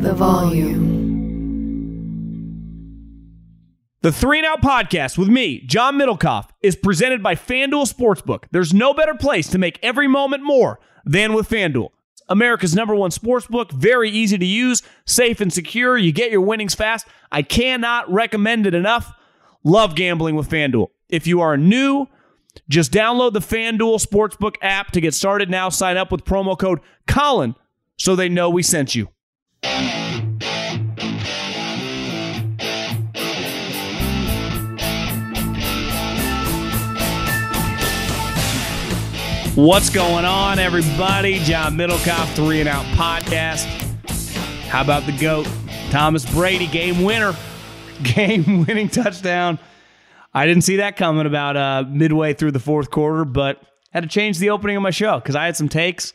The volume. The Three and Out podcast with me, John Middlekauff, is presented by FanDuel Sportsbook. There's no better place to make every moment more than with FanDuel. America's number one sportsbook, very easy to use, safe and secure. You get your winnings fast. I cannot recommend it enough. Love gambling with FanDuel. If you are new, just download the FanDuel Sportsbook app to get started now. Sign up with promo code Colin so they know we sent you. What's going on, everybody? John Middlekauff, Three and Out Podcast. How about the GOAT? Thomas Brady, game winner, game winning touchdown. I didn't see that coming about uh, midway through the fourth quarter, but had to change the opening of my show because I had some takes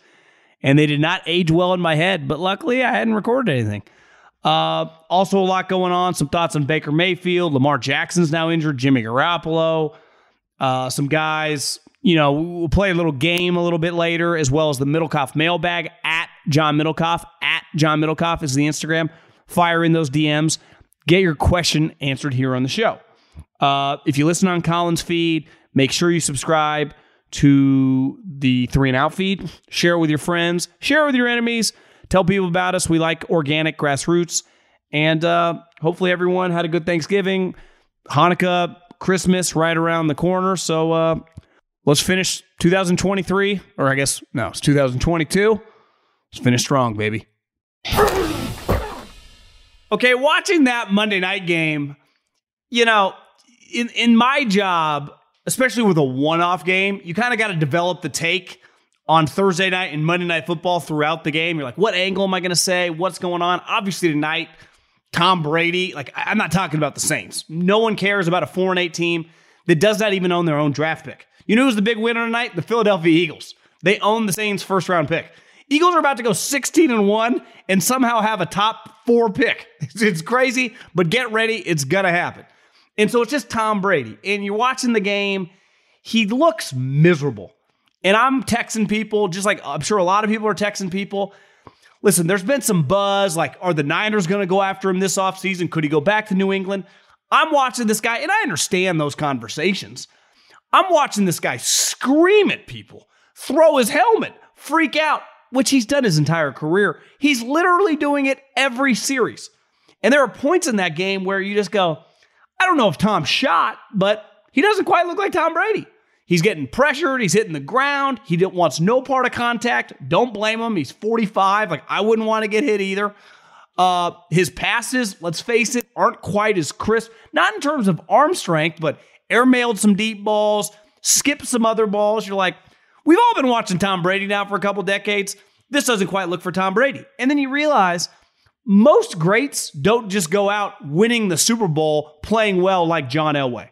and they did not age well in my head. But luckily, I hadn't recorded anything. Uh, also, a lot going on. Some thoughts on Baker Mayfield. Lamar Jackson's now injured. Jimmy Garoppolo. Uh, some guys. You know, we'll play a little game a little bit later, as well as the Middlekauff mailbag at John Middlekauff. At John Middlekauff is the Instagram. Fire in those DMs. Get your question answered here on the show. Uh, if you listen on Colin's feed, make sure you subscribe to the three and out feed. Share it with your friends. Share it with your enemies. Tell people about us. We like organic grassroots. And uh, hopefully everyone had a good Thanksgiving. Hanukkah, Christmas right around the corner. So uh, let's finish 2023. Or I guess, no, it's 2022. Let's finish strong, baby. Okay, watching that Monday night game, you know, in, in my job, especially with a one off game, you kind of got to develop the take on Thursday night and Monday night football throughout the game. You're like, what angle am I going to say? What's going on? Obviously, tonight, Tom Brady, like, I'm not talking about the Saints. No one cares about a 4 and 8 team that does not even own their own draft pick. You know who's the big winner tonight? The Philadelphia Eagles. They own the Saints' first round pick. Eagles are about to go 16 and 1 and somehow have a top four pick. It's crazy, but get ready. It's going to happen. And so it's just Tom Brady. And you're watching the game, he looks miserable. And I'm texting people, just like I'm sure a lot of people are texting people. Listen, there's been some buzz like, are the Niners going to go after him this offseason? Could he go back to New England? I'm watching this guy, and I understand those conversations. I'm watching this guy scream at people, throw his helmet, freak out, which he's done his entire career. He's literally doing it every series. And there are points in that game where you just go, I don't know if Tom shot, but he doesn't quite look like Tom Brady. He's getting pressured. He's hitting the ground. He wants no part of contact. Don't blame him. He's 45. Like, I wouldn't want to get hit either. Uh, his passes, let's face it, aren't quite as crisp. Not in terms of arm strength, but airmailed some deep balls, skipped some other balls. You're like, we've all been watching Tom Brady now for a couple decades. This doesn't quite look for Tom Brady. And then you realize most greats don't just go out winning the Super Bowl playing well like John Elway.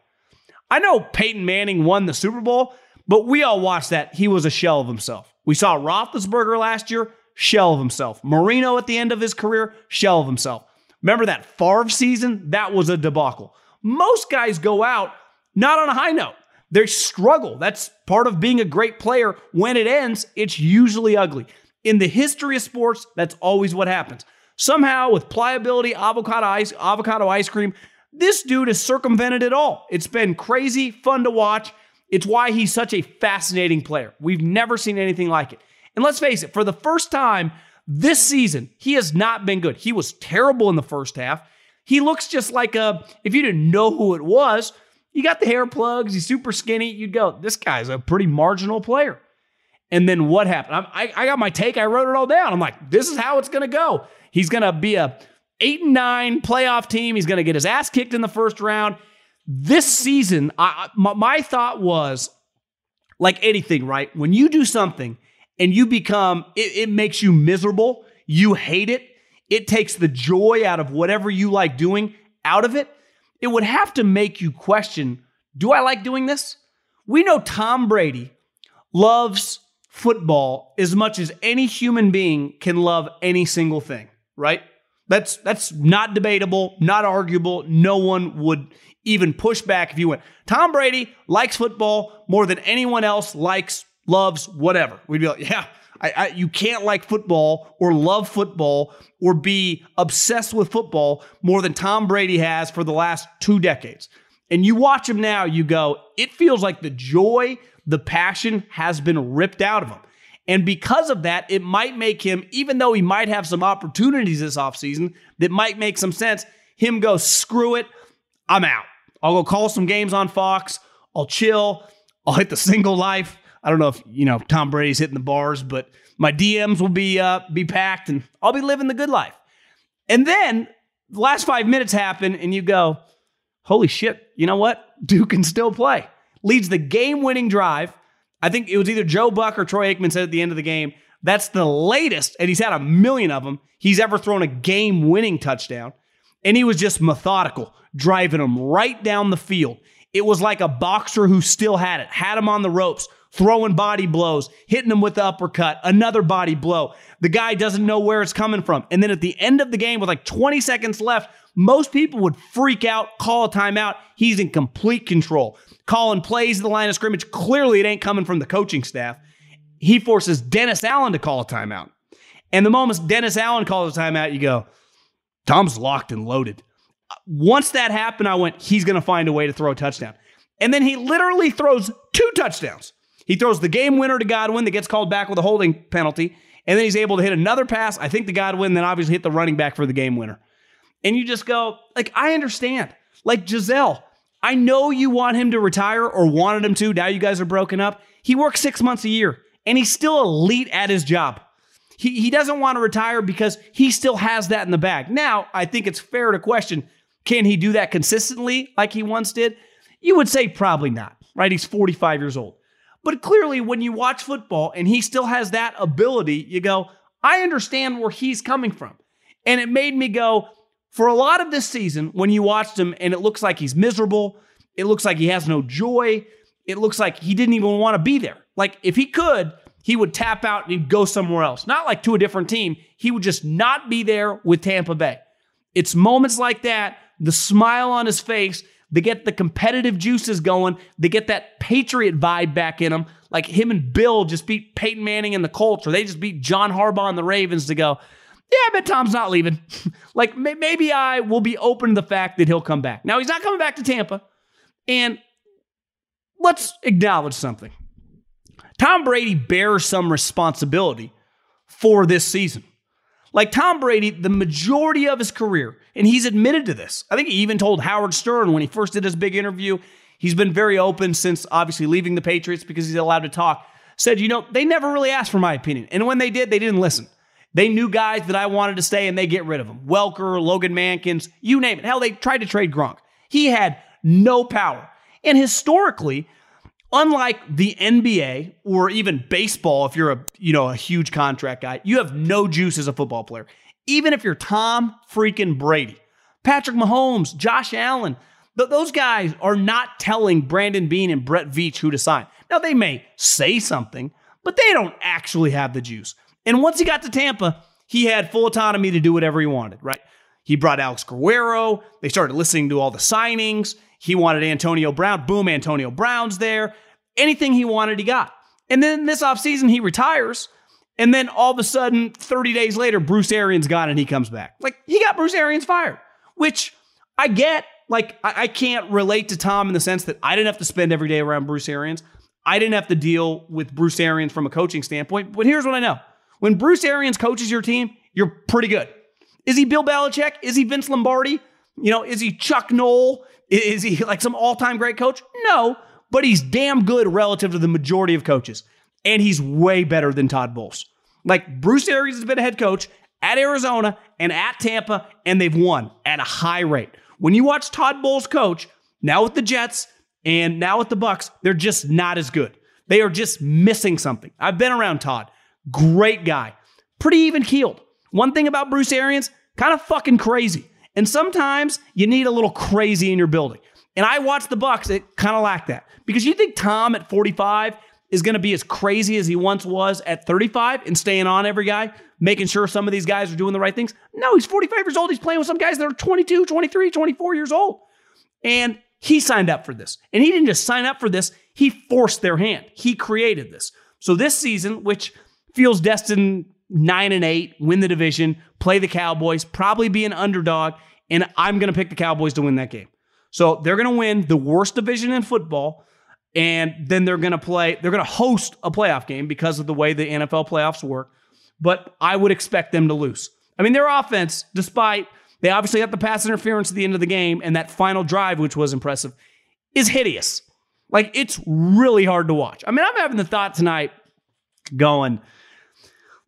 I know Peyton Manning won the Super Bowl, but we all watched that. He was a shell of himself. We saw Roethlisberger last year, shell of himself. Marino at the end of his career, shell of himself. Remember that Favre season? That was a debacle. Most guys go out not on a high note. They struggle. That's part of being a great player. When it ends, it's usually ugly. In the history of sports, that's always what happens. Somehow, with pliability, avocado ice, avocado ice cream, this dude has circumvented it all. It's been crazy, fun to watch. It's why he's such a fascinating player. We've never seen anything like it. And let's face it, for the first time, This season, he has not been good. He was terrible in the first half. He looks just like a, if you didn't know who it was, you got the hair plugs, he's super skinny, you'd go, this guy's a pretty marginal player. And then what happened? I, I got my take, I wrote it all down. I'm like, this is how it's going to go. He's going to be a eight and nine playoff team. He's going to get his ass kicked in the first round. This season, I, my, my thought was like anything, right? When you do something and you become, it, it makes you miserable, you hate it, it takes the joy out of whatever you like doing out of it, it would have to make you question do I like doing this? We know Tom Brady loves football as much as any human being can love any single thing, right? That's that's not debatable, not arguable. No one would even push back if you went. Tom Brady likes football more than anyone else likes, loves, whatever. We'd be like, yeah, I, I, you can't like football or love football or be obsessed with football more than Tom Brady has for the last two decades. And you watch him now, you go, it feels like the joy, the passion has been ripped out of him. And because of that, it might make him, even though he might have some opportunities this offseason that might make some sense, him go, screw it, I'm out. I'll go call some games on Fox. I'll chill. I'll hit the single life. I don't know if you know Tom Brady's hitting the bars, but my DMs will be uh, be packed, and I'll be living the good life. And then the last five minutes happen, and you go, "Holy shit! You know what? Duke can still play." Leads the game-winning drive. I think it was either Joe Buck or Troy Aikman said at the end of the game. That's the latest, and he's had a million of them. He's ever thrown a game-winning touchdown, and he was just methodical, driving them right down the field. It was like a boxer who still had it, had him on the ropes, throwing body blows, hitting him with the uppercut, another body blow. The guy doesn't know where it's coming from. And then at the end of the game, with like 20 seconds left, most people would freak out, call a timeout. He's in complete control. Calling plays at the line of scrimmage. Clearly, it ain't coming from the coaching staff. He forces Dennis Allen to call a timeout. And the moment Dennis Allen calls a timeout, you go, Tom's locked and loaded. Once that happened, I went, he's going to find a way to throw a touchdown. And then he literally throws two touchdowns. He throws the game winner to Godwin that gets called back with a holding penalty. And then he's able to hit another pass. I think the Godwin then obviously hit the running back for the game winner. And you just go, like, I understand. Like Gisele, I know you want him to retire or wanted him to. Now you guys are broken up. He works six months a year and he's still elite at his job. He, he doesn't want to retire because he still has that in the bag. Now, I think it's fair to question can he do that consistently like he once did? You would say probably not, right? He's 45 years old. But clearly, when you watch football and he still has that ability, you go, I understand where he's coming from. And it made me go, for a lot of this season, when you watched him and it looks like he's miserable, it looks like he has no joy, it looks like he didn't even want to be there. Like, if he could, he would tap out and he'd go somewhere else. Not like to a different team. He would just not be there with Tampa Bay. It's moments like that, the smile on his face, they get the competitive juices going. They get that Patriot vibe back in him. Like him and Bill just beat Peyton Manning and the Colts, or they just beat John Harbaugh and the Ravens to go, yeah, I bet Tom's not leaving. like maybe I will be open to the fact that he'll come back. Now, he's not coming back to Tampa. And let's acknowledge something Tom Brady bears some responsibility for this season. Like Tom Brady, the majority of his career, and he's admitted to this. I think he even told Howard Stern when he first did his big interview. He's been very open since obviously leaving the Patriots because he's allowed to talk. Said, you know, they never really asked for my opinion. And when they did, they didn't listen. They knew guys that I wanted to stay and they get rid of them. Welker, Logan Mankins, you name it. Hell, they tried to trade Gronk. He had no power. And historically, unlike the NBA or even baseball, if you're a you know a huge contract guy, you have no juice as a football player. Even if you're Tom freaking Brady, Patrick Mahomes, Josh Allen, th- those guys are not telling Brandon Beane and Brett Veach who to sign. Now they may say something, but they don't actually have the juice. And once he got to Tampa, he had full autonomy to do whatever he wanted, right? He brought Alex Guerrero. They started listening to all the signings. He wanted Antonio Brown. Boom, Antonio Brown's there. Anything he wanted, he got. And then this offseason, he retires. And then all of a sudden, 30 days later, Bruce Arians gone and he comes back. Like, he got Bruce Arians fired, which I get. Like, I, I can't relate to Tom in the sense that I didn't have to spend every day around Bruce Arians. I didn't have to deal with Bruce Arians from a coaching standpoint. But here's what I know When Bruce Arians coaches your team, you're pretty good. Is he Bill Belichick? Is he Vince Lombardi? You know, is he Chuck Noll? Is he like some all time great coach? No, but he's damn good relative to the majority of coaches. And he's way better than Todd Bowles. Like Bruce Arians has been a head coach at Arizona and at Tampa, and they've won at a high rate. When you watch Todd Bowles coach, now with the Jets and now with the Bucs, they're just not as good. They are just missing something. I've been around Todd. Great guy. Pretty even keeled. One thing about Bruce Arians, kind of fucking crazy. And sometimes you need a little crazy in your building. And I watched the Bucs, it kind of lacked that. Because you think Tom at 45 is going to be as crazy as he once was at 35 and staying on every guy, making sure some of these guys are doing the right things. No, he's 45 years old. He's playing with some guys that are 22, 23, 24 years old. And he signed up for this. And he didn't just sign up for this, he forced their hand. He created this. So this season, which feels destined 9 and 8, win the division, play the Cowboys, probably be an underdog, and I'm going to pick the Cowboys to win that game. So they're going to win the worst division in football and then they're going to play they're going to host a playoff game because of the way the NFL playoffs work but I would expect them to lose. I mean their offense despite they obviously got the pass interference at the end of the game and that final drive which was impressive is hideous. Like it's really hard to watch. I mean I'm having the thought tonight going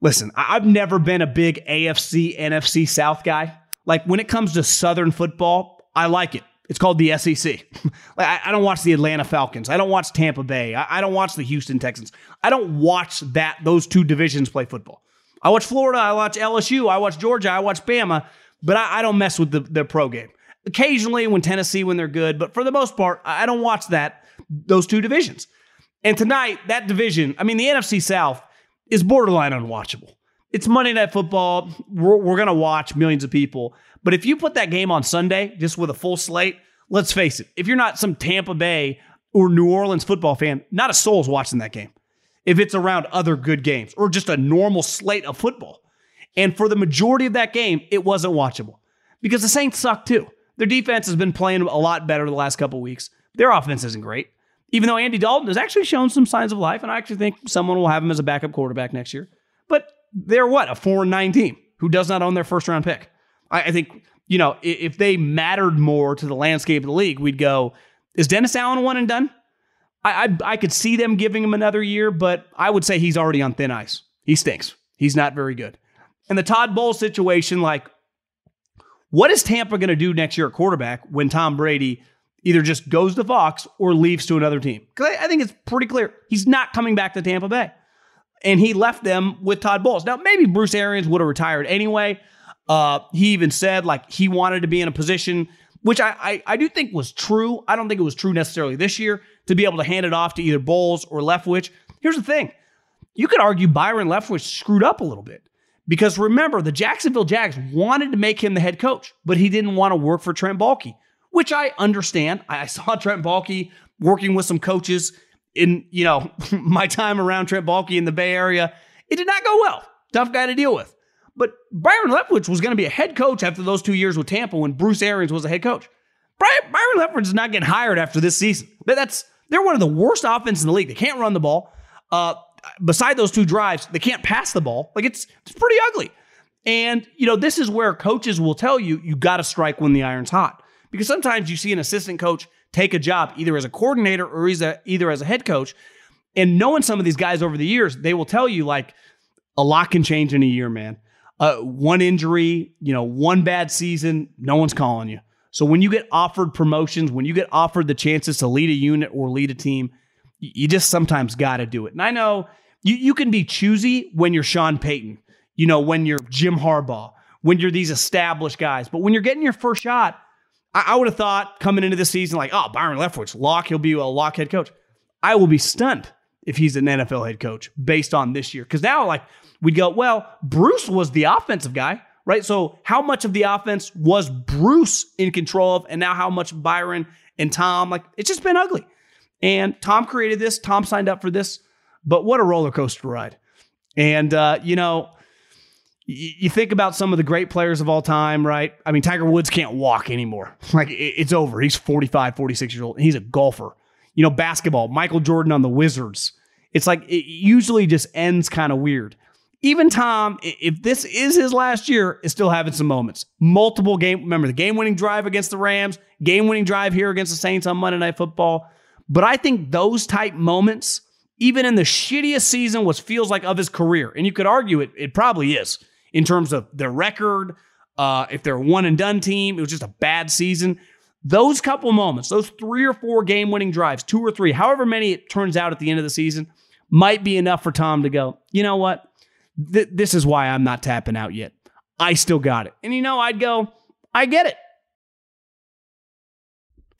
listen, I've never been a big AFC NFC South guy. Like when it comes to southern football, I like it. It's called the SEC. like, I, don't watch the Atlanta Falcons. I don't watch Tampa Bay. I, don't watch the Houston Texans. I don't watch that those two divisions play football. I watch Florida. I watch LSU. I watch Georgia. I watch Bama. But I, I don't mess with the, the pro game. Occasionally when Tennessee when they're good, but for the most part, I don't watch that those two divisions. And tonight, that division, I mean, the NFC South is borderline unwatchable. It's Monday Night Football. We're, we're going to watch millions of people. But if you put that game on Sunday, just with a full slate, let's face it, if you're not some Tampa Bay or New Orleans football fan, not a soul's watching that game. If it's around other good games or just a normal slate of football. And for the majority of that game, it wasn't watchable because the Saints suck too. Their defense has been playing a lot better the last couple weeks. Their offense isn't great. Even though Andy Dalton has actually shown some signs of life, and I actually think someone will have him as a backup quarterback next year. But they're what? A 4 and 9 team who does not own their first round pick. I, I think, you know, if they mattered more to the landscape of the league, we'd go, is Dennis Allen one and done? I, I, I could see them giving him another year, but I would say he's already on thin ice. He stinks. He's not very good. And the Todd Bowles situation, like, what is Tampa going to do next year at quarterback when Tom Brady either just goes to Fox or leaves to another team? Because I think it's pretty clear he's not coming back to Tampa Bay. And he left them with Todd Bowles. Now, maybe Bruce Arians would have retired anyway. Uh, he even said like he wanted to be in a position, which I, I, I do think was true. I don't think it was true necessarily this year to be able to hand it off to either Bowles or Leftwich. Here's the thing: you could argue Byron Leftwich screwed up a little bit because remember the Jacksonville Jags wanted to make him the head coach, but he didn't want to work for Trent Baalke, which I understand. I saw Trent Baalke working with some coaches in you know my time around Trent Baalke in the Bay Area. It did not go well. Tough guy to deal with. But Byron Leftwich was going to be a head coach after those two years with Tampa when Bruce Arians was a head coach. Byron, Leftwich is not getting hired after this season. That's they're one of the worst offenses in the league. They can't run the ball. Uh, beside those two drives, they can't pass the ball. Like it's it's pretty ugly. And you know this is where coaches will tell you you got to strike when the iron's hot because sometimes you see an assistant coach take a job either as a coordinator or either as a head coach. And knowing some of these guys over the years, they will tell you like a lot can change in a year, man uh, one injury, you know, one bad season, no one's calling you. So when you get offered promotions, when you get offered the chances to lead a unit or lead a team, you just sometimes got to do it. And I know you, you can be choosy when you're Sean Payton, you know, when you're Jim Harbaugh, when you're these established guys. But when you're getting your first shot, I, I would have thought coming into the season, like, oh, Byron Leftwich, lock, he'll be a lock head coach. I will be stunned if he's an NFL head coach based on this year. Because now, like, we'd go, well, Bruce was the offensive guy, right? So how much of the offense was Bruce in control of, and now how much Byron and Tom? Like it's just been ugly. And Tom created this. Tom signed up for this, but what a roller coaster ride. And uh, you know, you think about some of the great players of all time, right? I mean, Tiger Woods can't walk anymore. Like it's over. He's 45, 46 years old, and he's a golfer. You know, basketball, Michael Jordan on the Wizards. It's like it usually just ends kind of weird. even Tom, if this is his last year, is still having some moments. Multiple game, remember the game winning drive against the Rams, game winning drive here against the Saints on Monday Night Football. But I think those type moments, even in the shittiest season, what feels like of his career, and you could argue it, it probably is in terms of their record. Uh, if they're a one and done team, it was just a bad season. Those couple moments, those three or four game winning drives, two or three, however many it turns out at the end of the season, might be enough for Tom to go, you know what? th- this is why I'm not tapping out yet. I still got it. And you know, I'd go, I get it.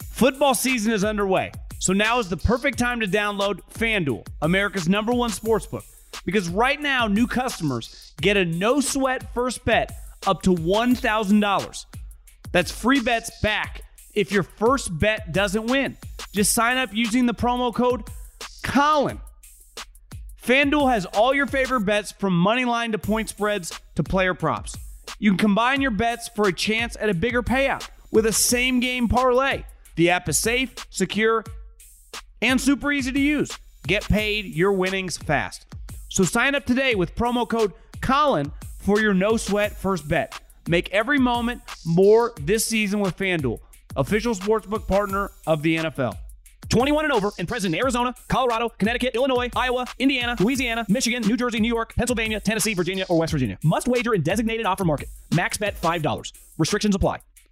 Football season is underway. So now is the perfect time to download FanDuel, America's number one sportsbook. Because right now, new customers get a no sweat first bet up to $1,000. That's free bets back if your first bet doesn't win. Just sign up using the promo code Colin FanDuel has all your favorite bets from money line to point spreads to player props. You can combine your bets for a chance at a bigger payout with a same game parlay. The app is safe, secure, and super easy to use. Get paid your winnings fast. So sign up today with promo code Colin for your no sweat first bet. Make every moment more this season with FanDuel, official sportsbook partner of the NFL. 21 and over and present in Arizona, Colorado, Connecticut, Illinois, Iowa, Indiana, Louisiana, Michigan, New Jersey, New York, Pennsylvania, Tennessee, Virginia, or West Virginia. Must wager in designated offer market. Max bet $5. Restrictions apply.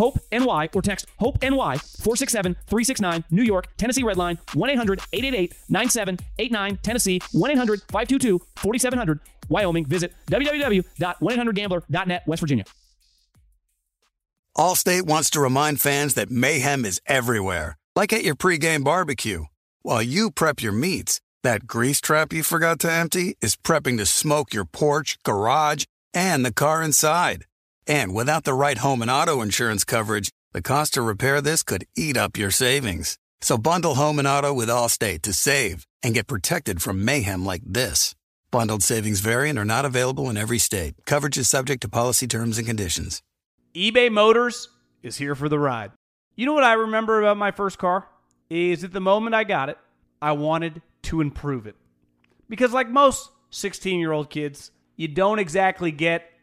HOPE NY or text HOPE NY 467 369 New York, Tennessee Redline 1 800 888 9789 Tennessee 1 800 522 4700 Wyoming. Visit www.1800gambler.net West Virginia. Allstate wants to remind fans that mayhem is everywhere, like at your pregame barbecue. While you prep your meats, that grease trap you forgot to empty is prepping to smoke your porch, garage, and the car inside. And without the right home and auto insurance coverage, the cost to repair this could eat up your savings. So bundle home and auto with Allstate to save and get protected from mayhem like this. Bundled savings vary and are not available in every state. Coverage is subject to policy terms and conditions. eBay Motors is here for the ride. You know what I remember about my first car? Is at the moment I got it, I wanted to improve it. Because, like most 16 year old kids, you don't exactly get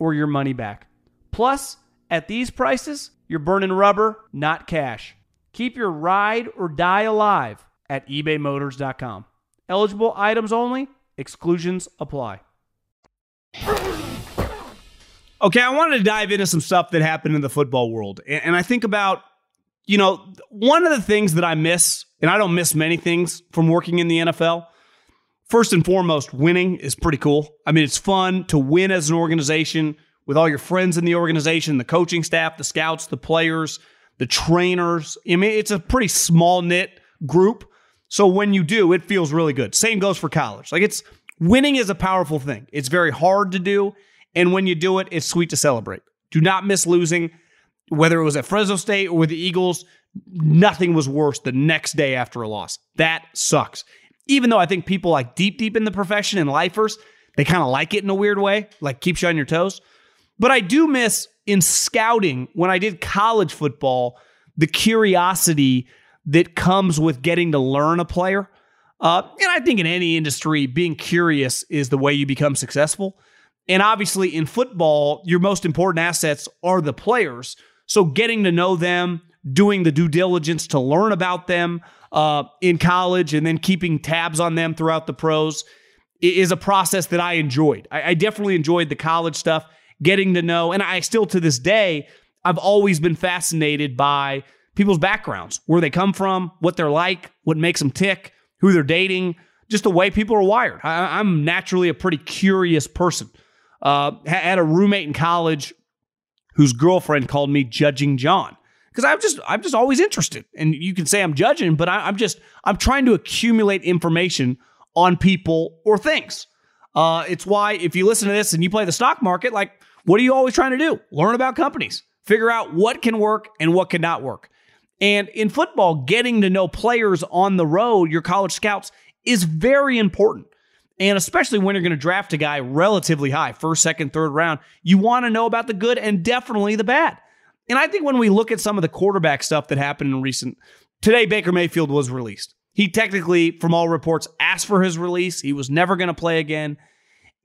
or your money back. Plus, at these prices, you're burning rubber, not cash. Keep your ride or die alive at ebaymotors.com. Eligible items only, exclusions apply. Okay, I wanted to dive into some stuff that happened in the football world. And I think about, you know, one of the things that I miss, and I don't miss many things from working in the NFL, first and foremost, winning is pretty cool. I mean, it's fun to win as an organization with all your friends in the organization, the coaching staff, the scouts, the players, the trainers. I mean, it's a pretty small knit group. So when you do, it feels really good. Same goes for college. Like it's winning is a powerful thing. It's very hard to do. And when you do it, it's sweet to celebrate. Do not miss losing, whether it was at Fresno State or with the Eagles. Nothing was worse the next day after a loss. That sucks even though I think people like deep, deep in the profession and lifers, they kind of like it in a weird way, like keeps you on your toes. But I do miss in scouting, when I did college football, the curiosity that comes with getting to learn a player. Uh, and I think in any industry, being curious is the way you become successful. And obviously, in football, your most important assets are the players. So, getting to know them, doing the due diligence to learn about them uh, in college, and then keeping tabs on them throughout the pros is a process that I enjoyed. I, I definitely enjoyed the college stuff, getting to know, and I still to this day, I've always been fascinated by people's backgrounds, where they come from, what they're like, what makes them tick, who they're dating, just the way people are wired. I, am naturally a pretty curious person. Uh, had a roommate in college whose girlfriend called me judging John because I'm just I'm just always interested. And you can say I'm judging, but I, am just I'm trying to accumulate information on people or things. Uh, it's why if you listen to this and you play the stock market, like what are you always trying to do? Learn about companies, figure out what can work and what cannot work. And in football, getting to know players on the road, your college scouts, is very important. And especially when you're going to draft a guy relatively high, first, second, third round, you want to know about the good and definitely the bad. And I think when we look at some of the quarterback stuff that happened in recent, today Baker Mayfield was released. He technically, from all reports, asked for his release. He was never going to play again.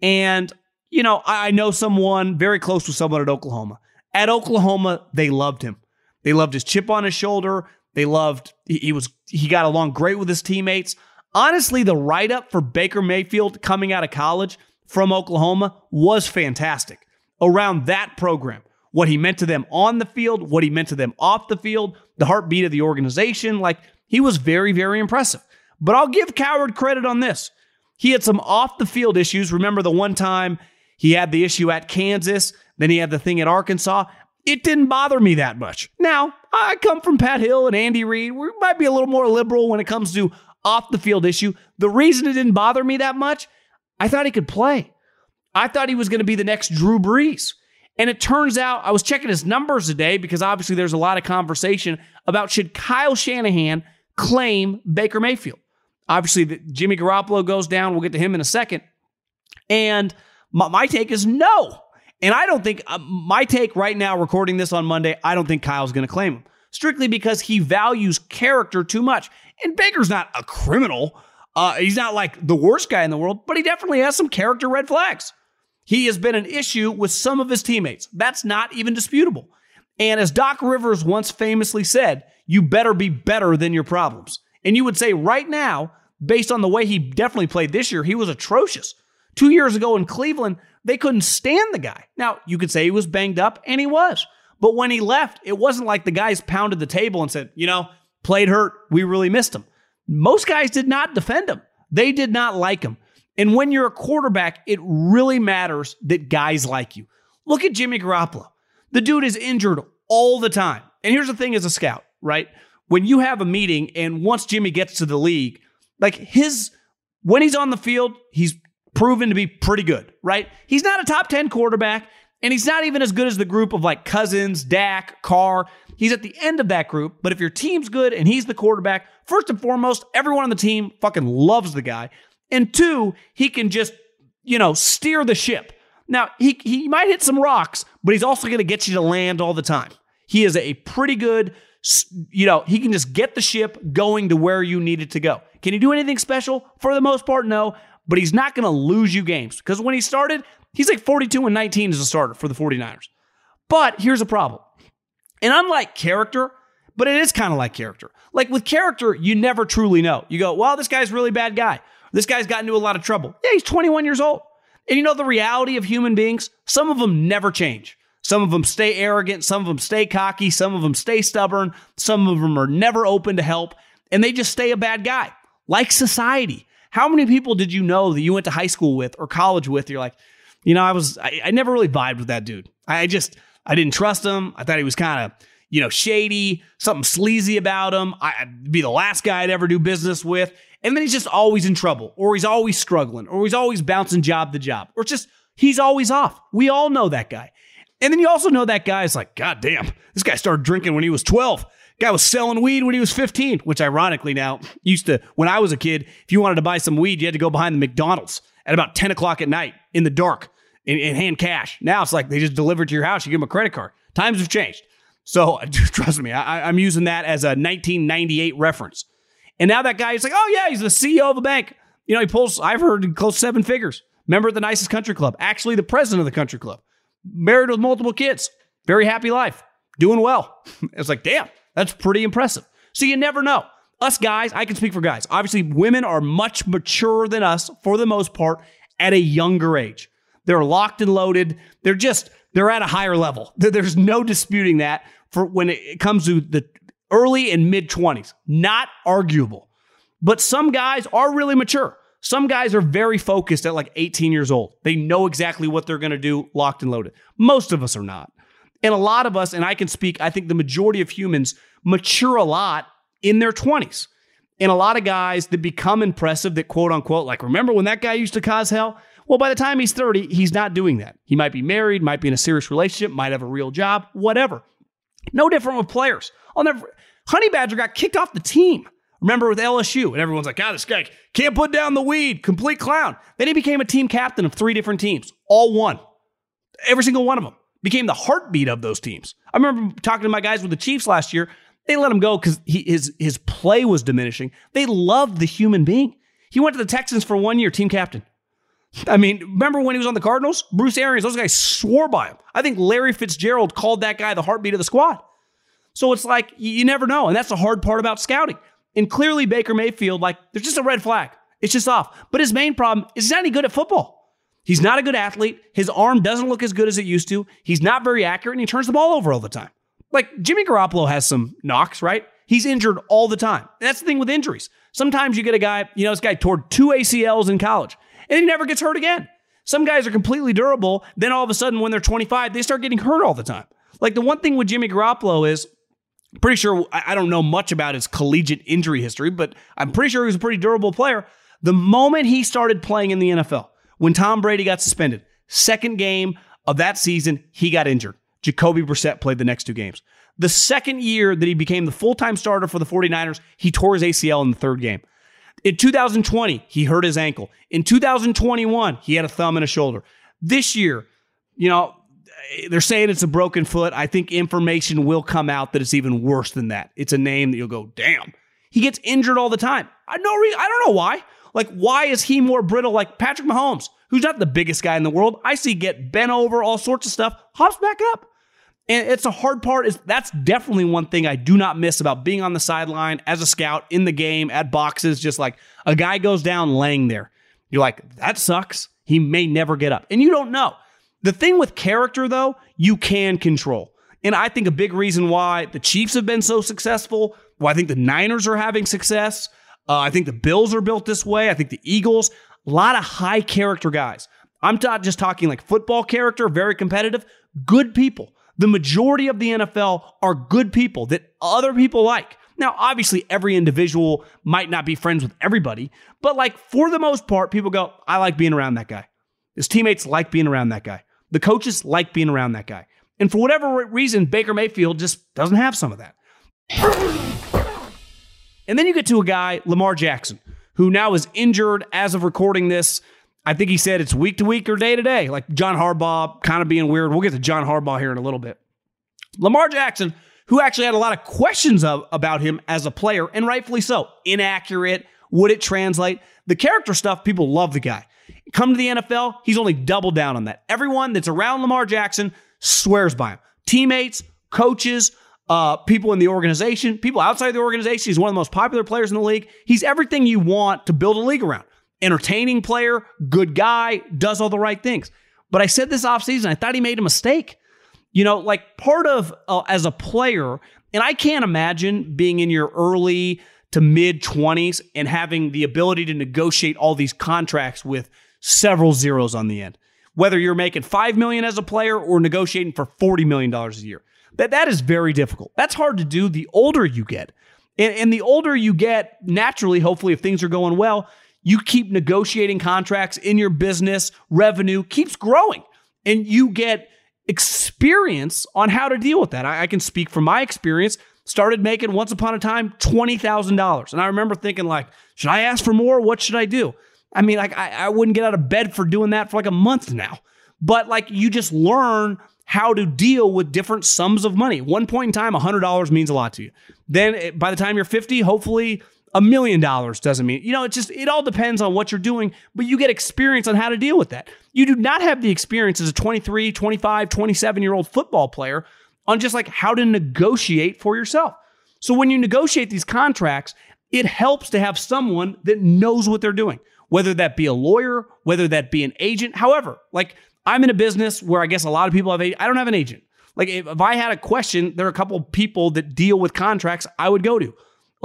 And, you know, I know someone very close with someone at Oklahoma. At Oklahoma, they loved him. They loved his chip on his shoulder. They loved he was he got along great with his teammates. Honestly, the write up for Baker Mayfield coming out of college from Oklahoma was fantastic around that program. What he meant to them on the field, what he meant to them off the field, the heartbeat of the organization. Like he was very, very impressive. But I'll give Cowherd credit on this. He had some off the field issues. Remember the one time he had the issue at Kansas, then he had the thing at Arkansas. It didn't bother me that much. Now, I come from Pat Hill and Andy Reid. We might be a little more liberal when it comes to off the field issue. The reason it didn't bother me that much, I thought he could play. I thought he was going to be the next Drew Brees. And it turns out I was checking his numbers today because obviously there's a lot of conversation about should Kyle Shanahan claim Baker Mayfield. Obviously, Jimmy Garoppolo goes down. We'll get to him in a second. And my, my take is no. And I don't think, uh, my take right now, recording this on Monday, I don't think Kyle's going to claim him. Strictly because he values character too much. And Baker's not a criminal. Uh, he's not like the worst guy in the world, but he definitely has some character red flags. He has been an issue with some of his teammates. That's not even disputable. And as Doc Rivers once famously said, you better be better than your problems. And you would say right now, based on the way he definitely played this year, he was atrocious. Two years ago in Cleveland, they couldn't stand the guy. Now, you could say he was banged up, and he was. But when he left, it wasn't like the guys pounded the table and said, you know, played hurt. We really missed him. Most guys did not defend him, they did not like him. And when you're a quarterback, it really matters that guys like you. Look at Jimmy Garoppolo. The dude is injured all the time. And here's the thing as a scout, right? When you have a meeting and once Jimmy gets to the league, like his, when he's on the field, he's proven to be pretty good, right? He's not a top 10 quarterback, and he's not even as good as the group of like Cousins, Dak, Carr. He's at the end of that group, but if your team's good and he's the quarterback, first and foremost, everyone on the team fucking loves the guy. And two, he can just, you know, steer the ship. Now, he, he might hit some rocks, but he's also going to get you to land all the time. He is a pretty good, you know, he can just get the ship going to where you need it to go. Can he do anything special? For the most part, no, but he's not going to lose you games because when he started, he's like 42 and 19 as a starter for the 49ers. But here's a problem. And unlike character, but it is kind of like character. Like with character, you never truly know. You go, well, this guy's really bad guy. This guy's gotten into a lot of trouble. Yeah, he's 21 years old. And you know the reality of human beings? Some of them never change. Some of them stay arrogant. Some of them stay cocky. Some of them stay stubborn. Some of them are never open to help. And they just stay a bad guy, like society. How many people did you know that you went to high school with or college with? You're like, you know, I was, I, I never really vibed with that dude. I just, I didn't trust him. I thought he was kind of, you know, shady, something sleazy about him. I'd be the last guy I'd ever do business with. And then he's just always in trouble, or he's always struggling, or he's always bouncing job to job, or just he's always off. We all know that guy. And then you also know that guy is like, God damn, this guy started drinking when he was 12. Guy was selling weed when he was 15, which ironically now used to, when I was a kid, if you wanted to buy some weed, you had to go behind the McDonald's at about 10 o'clock at night in the dark in, in hand cash. Now it's like they just deliver it to your house. You give them a credit card. Times have changed. So trust me, I, I'm using that as a 1998 reference. And now that guy is like, oh yeah, he's the CEO of a bank. You know, he pulls. I've heard close seven figures. Member of the nicest country club. Actually, the president of the country club. Married with multiple kids. Very happy life. Doing well. it's like, damn, that's pretty impressive. So you never know. Us guys, I can speak for guys. Obviously, women are much maturer than us for the most part at a younger age. They're locked and loaded. They're just they're at a higher level. There's no disputing that for when it comes to the early and mid 20s. Not arguable. But some guys are really mature. Some guys are very focused at like 18 years old. They know exactly what they're going to do, locked and loaded. Most of us are not. And a lot of us, and I can speak, I think the majority of humans mature a lot in their 20s. And a lot of guys that become impressive, that quote unquote, like, remember when that guy used to cause hell? Well, by the time he's 30, he's not doing that. He might be married, might be in a serious relationship, might have a real job, whatever. No different with players. I'll never, Honey Badger got kicked off the team. Remember with LSU, and everyone's like, God, this guy can't put down the weed, complete clown. Then he became a team captain of three different teams, all one. Every single one of them became the heartbeat of those teams. I remember talking to my guys with the Chiefs last year. They let him go because his his play was diminishing. They loved the human being. He went to the Texans for one year, team captain. I mean, remember when he was on the Cardinals? Bruce Arians, those guys swore by him. I think Larry Fitzgerald called that guy the heartbeat of the squad. So it's like you never know, and that's the hard part about scouting. And clearly, Baker Mayfield, like, there's just a red flag. It's just off. But his main problem is he's not any good at football. He's not a good athlete. His arm doesn't look as good as it used to. He's not very accurate, and he turns the ball over all the time. Like Jimmy Garoppolo has some knocks, right? He's injured all the time. that's the thing with injuries. Sometimes you get a guy, you know, this guy tore two ACLs in college, and he never gets hurt again. Some guys are completely durable. Then all of a sudden, when they're 25, they start getting hurt all the time. Like the one thing with Jimmy Garoppolo is pretty sure I don't know much about his collegiate injury history, but I'm pretty sure he was a pretty durable player. The moment he started playing in the NFL, when Tom Brady got suspended, second game of that season, he got injured. Jacoby Brissett played the next two games. The second year that he became the full time starter for the 49ers, he tore his ACL in the third game. In 2020, he hurt his ankle. In 2021, he had a thumb and a shoulder. This year, you know, they're saying it's a broken foot. I think information will come out that it's even worse than that. It's a name that you'll go, damn. He gets injured all the time. I no re- I don't know why. Like, why is he more brittle? Like Patrick Mahomes, who's not the biggest guy in the world. I see get bent over, all sorts of stuff, hops back up. And it's a hard part. Is that's definitely one thing I do not miss about being on the sideline as a scout in the game at boxes. Just like a guy goes down laying there, you're like, that sucks. He may never get up, and you don't know. The thing with character, though, you can control. And I think a big reason why the Chiefs have been so successful, why I think the Niners are having success, uh, I think the Bills are built this way, I think the Eagles, a lot of high character guys. I'm not just talking like football character, very competitive, good people. The majority of the NFL are good people that other people like. Now, obviously, every individual might not be friends with everybody, but like for the most part, people go, I like being around that guy. His teammates like being around that guy. The coaches like being around that guy. And for whatever reason, Baker Mayfield just doesn't have some of that. And then you get to a guy, Lamar Jackson, who now is injured as of recording this. I think he said it's week to week or day to day, like John Harbaugh kind of being weird. We'll get to John Harbaugh here in a little bit. Lamar Jackson, who actually had a lot of questions of, about him as a player, and rightfully so. Inaccurate. Would it translate? The character stuff, people love the guy. Come to the NFL, he's only doubled down on that. Everyone that's around Lamar Jackson swears by him. Teammates, coaches, uh, people in the organization, people outside the organization. He's one of the most popular players in the league. He's everything you want to build a league around. Entertaining player, good guy, does all the right things. But I said this offseason, I thought he made a mistake. You know, like part of uh, as a player, and I can't imagine being in your early to mid 20s and having the ability to negotiate all these contracts with several zeros on the end. Whether you're making 5 million as a player or negotiating for 40 million dollars a year. That that is very difficult. That's hard to do the older you get. And, and the older you get, naturally, hopefully if things are going well, you keep negotiating contracts in your business, revenue keeps growing. And you get experience on how to deal with that. I, I can speak from my experience started making once upon a time $20,000. And I remember thinking like, should I ask for more? What should I do? I mean, like I, I wouldn't get out of bed for doing that for like a month now. but like you just learn how to deal with different sums of money. One point in time, $100 means a lot to you. Then eh, by the time you're 50, hopefully a million dollars doesn't mean, you know, it just, it all depends on what you're doing, but you get experience on how to deal with that. You do not have the experience as a 23, 25, 27 year old football player on just like how to negotiate for yourself. So when you negotiate these contracts, it helps to have someone that knows what they're doing, whether that be a lawyer, whether that be an agent. However, like I'm in a business where I guess a lot of people have, a, I don't have an agent. Like if, if I had a question, there are a couple people that deal with contracts I would go to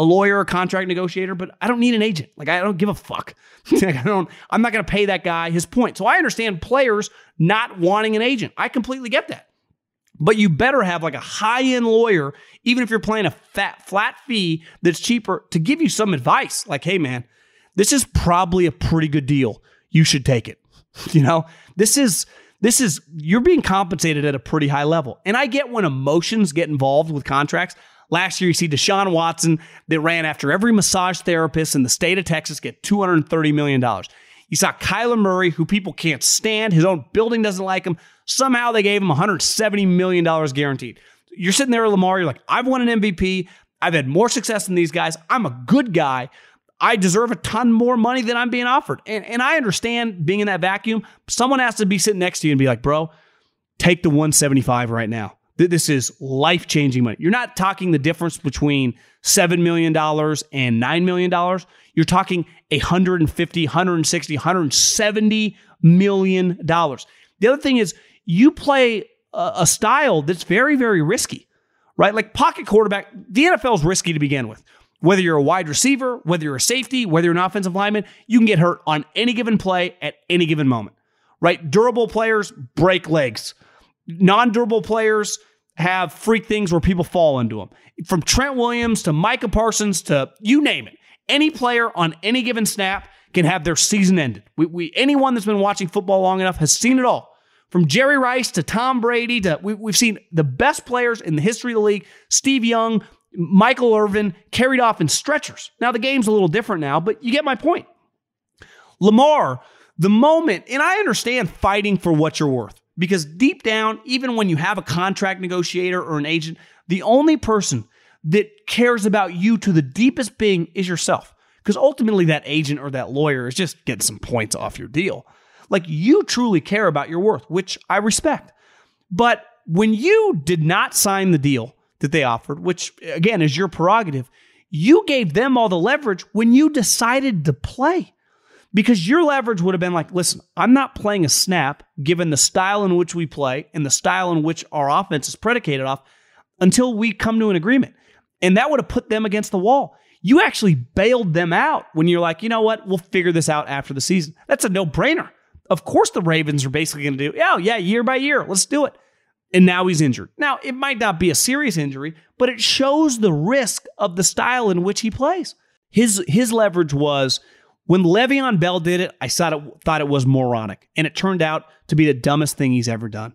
a lawyer, a contract negotiator, but I don't need an agent. Like I don't give a fuck. like, I don't. I'm not going to pay that guy his point. So I understand players not wanting an agent. I completely get that. But you better have like a high end lawyer, even if you're playing a fat flat fee that's cheaper, to give you some advice. Like, hey man, this is probably a pretty good deal. You should take it. You know, this is this is you're being compensated at a pretty high level. And I get when emotions get involved with contracts. Last year, you see Deshaun Watson that ran after every massage therapist in the state of Texas get $230 million. You saw Kyler Murray, who people can't stand. His own building doesn't like him. Somehow they gave him $170 million guaranteed. You're sitting there, Lamar, you're like, I've won an MVP. I've had more success than these guys. I'm a good guy. I deserve a ton more money than I'm being offered. And, and I understand being in that vacuum. Someone has to be sitting next to you and be like, bro, take the 175 right now. This is life changing money. You're not talking the difference between $7 million and $9 million. You're talking $150, $160, 170 million dollars. The other thing is you play a, a style that's very, very risky, right? Like pocket quarterback, the NFL is risky to begin with. Whether you're a wide receiver, whether you're a safety, whether you're an offensive lineman, you can get hurt on any given play at any given moment, right? Durable players break legs. Non durable players have freak things where people fall into them. From Trent Williams to Micah Parsons to you name it. Any player on any given snap can have their season ended. We, we anyone that's been watching football long enough has seen it all. From Jerry Rice to Tom Brady to we, we've seen the best players in the history of the league. Steve Young, Michael Irvin carried off in stretchers. Now the game's a little different now, but you get my point. Lamar, the moment, and I understand fighting for what you're worth. Because deep down, even when you have a contract negotiator or an agent, the only person that cares about you to the deepest being is yourself. Because ultimately, that agent or that lawyer is just getting some points off your deal. Like you truly care about your worth, which I respect. But when you did not sign the deal that they offered, which again is your prerogative, you gave them all the leverage when you decided to play because your leverage would have been like, listen, I'm not playing a snap given the style in which we play and the style in which our offense is predicated off until we come to an agreement. And that would have put them against the wall. You actually bailed them out when you're like, you know what, we'll figure this out after the season. That's a no brainer. Of course, the Ravens are basically going to do, yeah, yeah, year by year, let's do it. And now he's injured. Now, it might not be a serious injury, but it shows the risk of the style in which he plays. His, his leverage was, when Le'Veon Bell did it, I thought it, thought it was moronic, and it turned out to be the dumbest thing he's ever done.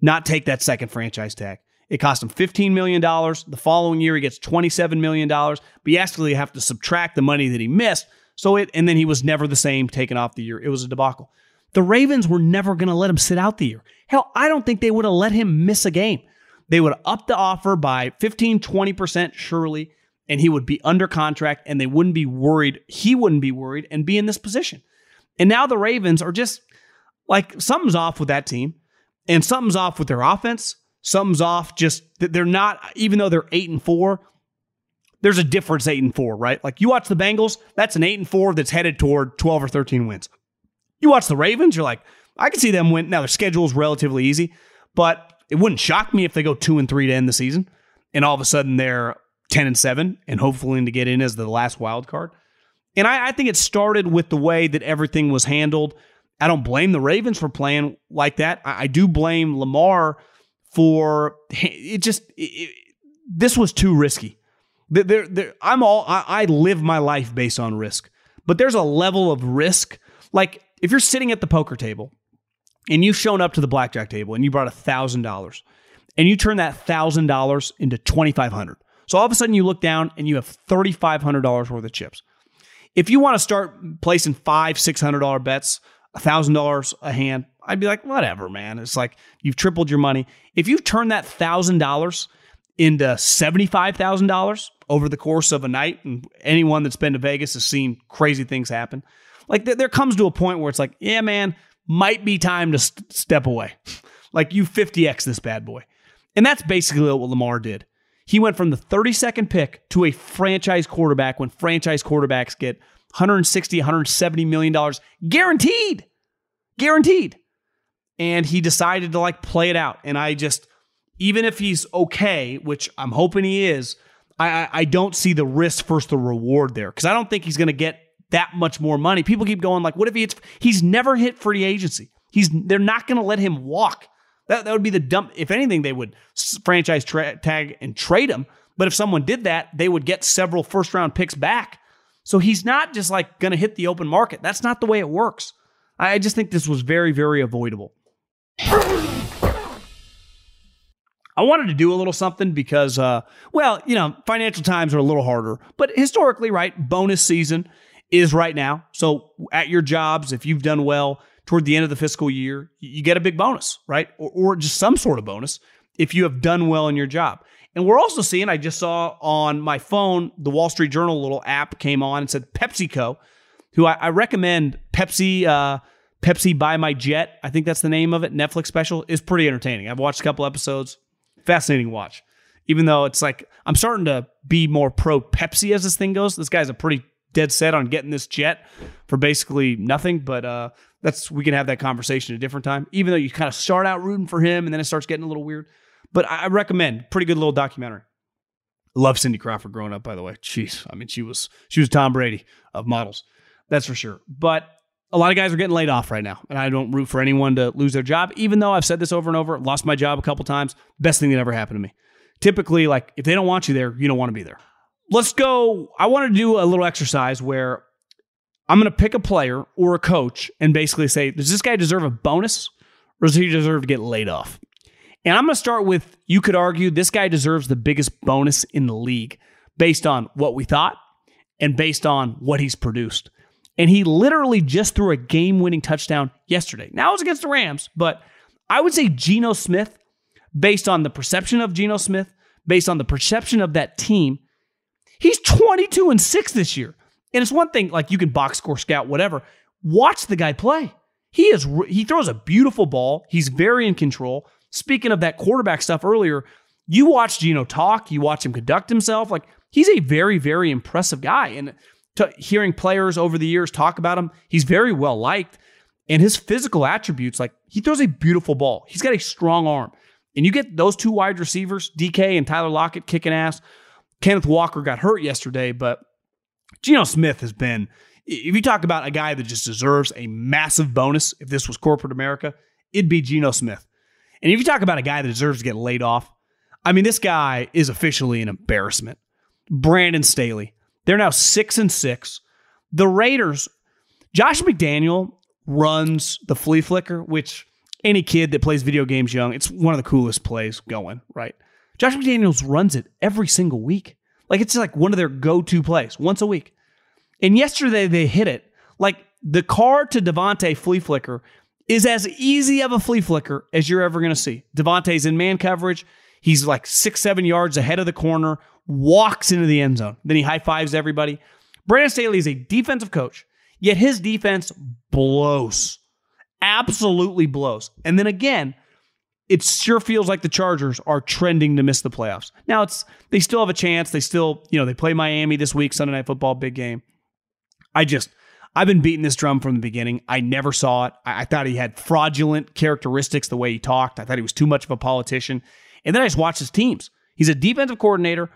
Not take that second franchise tag. It cost him $15 million. The following year, he gets $27 million, but he actually have to subtract the money that he missed. So it, and then he was never the same taken off the year. It was a debacle. The Ravens were never going to let him sit out the year. Hell, I don't think they would have let him miss a game. They would have upped the offer by 15, 20% surely and he would be under contract and they wouldn't be worried. He wouldn't be worried and be in this position. And now the Ravens are just like something's off with that team and something's off with their offense. Something's off just that they're not, even though they're eight and four, there's a difference eight and four, right? Like you watch the Bengals, that's an eight and four that's headed toward 12 or 13 wins. You watch the Ravens, you're like, I can see them win. Now their schedule is relatively easy, but it wouldn't shock me if they go two and three to end the season. And all of a sudden they're 10 and 7 and hopefully to get in as the last wild card. And I, I, think it started with the way that everything was handled. I don't blame the Ravens for playing like that. I, I do blame Lamar for it. Just it, it, this was too risky. There, there, I'm all I, I live my life based on risk, but there's a level of risk. Like if you're sitting at the poker table and you've shown up to the blackjack table and you brought a thousand dollars, and you turn that thousand dollars into twenty five hundred so all of a sudden you look down and you have $3,500 worth of chips. If you want to start placing five, $600 bets, $1,000 a hand, I'd be like, whatever, man. It's like you've tripled your money. If you've turned that thousand dollars into $75,000 over the course of a night, and anyone that's been to Vegas has seen crazy things happen, like th- there comes to a point where it's like, yeah, man, might be time to st- step away. like you 50x this bad boy. And that's basically what Lamar did. He went from the 32nd pick to a franchise quarterback when franchise quarterbacks get 160, 170 million dollars guaranteed. Guaranteed. And he decided to like play it out. And I just even if he's okay, which I'm hoping he is, I, I don't see the risk versus the reward there because I don't think he's going to get that much more money. People keep going like, what if he hits? He's never hit free agency. He's they're not going to let him walk. That that would be the dump. If anything, they would franchise tra- tag and trade him. But if someone did that, they would get several first round picks back. So he's not just like going to hit the open market. That's not the way it works. I just think this was very, very avoidable. I wanted to do a little something because, uh, well, you know, financial times are a little harder, but historically, right, bonus season is right now. So at your jobs, if you've done well toward the end of the fiscal year, you get a big bonus, right? Or, or just some sort of bonus if you have done well in your job. And we're also seeing, I just saw on my phone, the Wall Street Journal little app came on and said PepsiCo, who I, I recommend Pepsi. Uh, Pepsi Buy My Jet, I think that's the name of it. Netflix special is pretty entertaining. I've watched a couple episodes fascinating watch. Even though it's like I'm starting to be more pro Pepsi as this thing goes. This guy's a pretty dead set on getting this jet for basically nothing. But uh, that's we can have that conversation at a different time. Even though you kind of start out rooting for him and then it starts getting a little weird. But I recommend pretty good little documentary. Love Cindy Crawford growing up, by the way. Jeez, I mean she was she was Tom Brady of models, that's for sure. But a lot of guys are getting laid off right now, and I don't root for anyone to lose their job. Even though I've said this over and over, lost my job a couple times. Best thing that ever happened to me. Typically, like if they don't want you there, you don't want to be there. Let's go. I want to do a little exercise where I'm going to pick a player or a coach and basically say, does this guy deserve a bonus or does he deserve to get laid off? And I'm going to start with you could argue this guy deserves the biggest bonus in the league based on what we thought and based on what he's produced. And he literally just threw a game winning touchdown yesterday. Now it was against the Rams, but I would say Geno Smith, based on the perception of Geno Smith, based on the perception of that team, he's 22 and 6 this year. And it's one thing, like you can box score scout, whatever. Watch the guy play. He is he throws a beautiful ball. He's very in control. Speaking of that quarterback stuff earlier, you watch Geno talk, you watch him conduct himself. Like he's a very, very impressive guy. And to hearing players over the years talk about him, he's very well liked. And his physical attributes, like he throws a beautiful ball. He's got a strong arm. And you get those two wide receivers, DK and Tyler Lockett, kicking ass. Kenneth Walker got hurt yesterday, but Geno Smith has been, if you talk about a guy that just deserves a massive bonus, if this was corporate America, it'd be Geno Smith. And if you talk about a guy that deserves to get laid off, I mean, this guy is officially an embarrassment. Brandon Staley, they're now six and six. The Raiders, Josh McDaniel runs the flea flicker, which any kid that plays video games young, it's one of the coolest plays going, right? Josh McDaniels runs it every single week. Like it's like one of their go-to plays once a week. And yesterday they hit it. Like the Carr to Davante flea flicker is as easy of a flea flicker as you're ever going to see. Davante's in man coverage. He's like six, seven yards ahead of the corner, walks into the end zone. Then he high fives everybody. Brandon Staley is a defensive coach, yet his defense blows. Absolutely blows. And then again, it sure feels like the Chargers are trending to miss the playoffs. Now it's they still have a chance. They still, you know, they play Miami this week, Sunday night football, big game. I just I've been beating this drum from the beginning. I never saw it. I, I thought he had fraudulent characteristics the way he talked. I thought he was too much of a politician. And then I just watched his teams. He's a defensive coordinator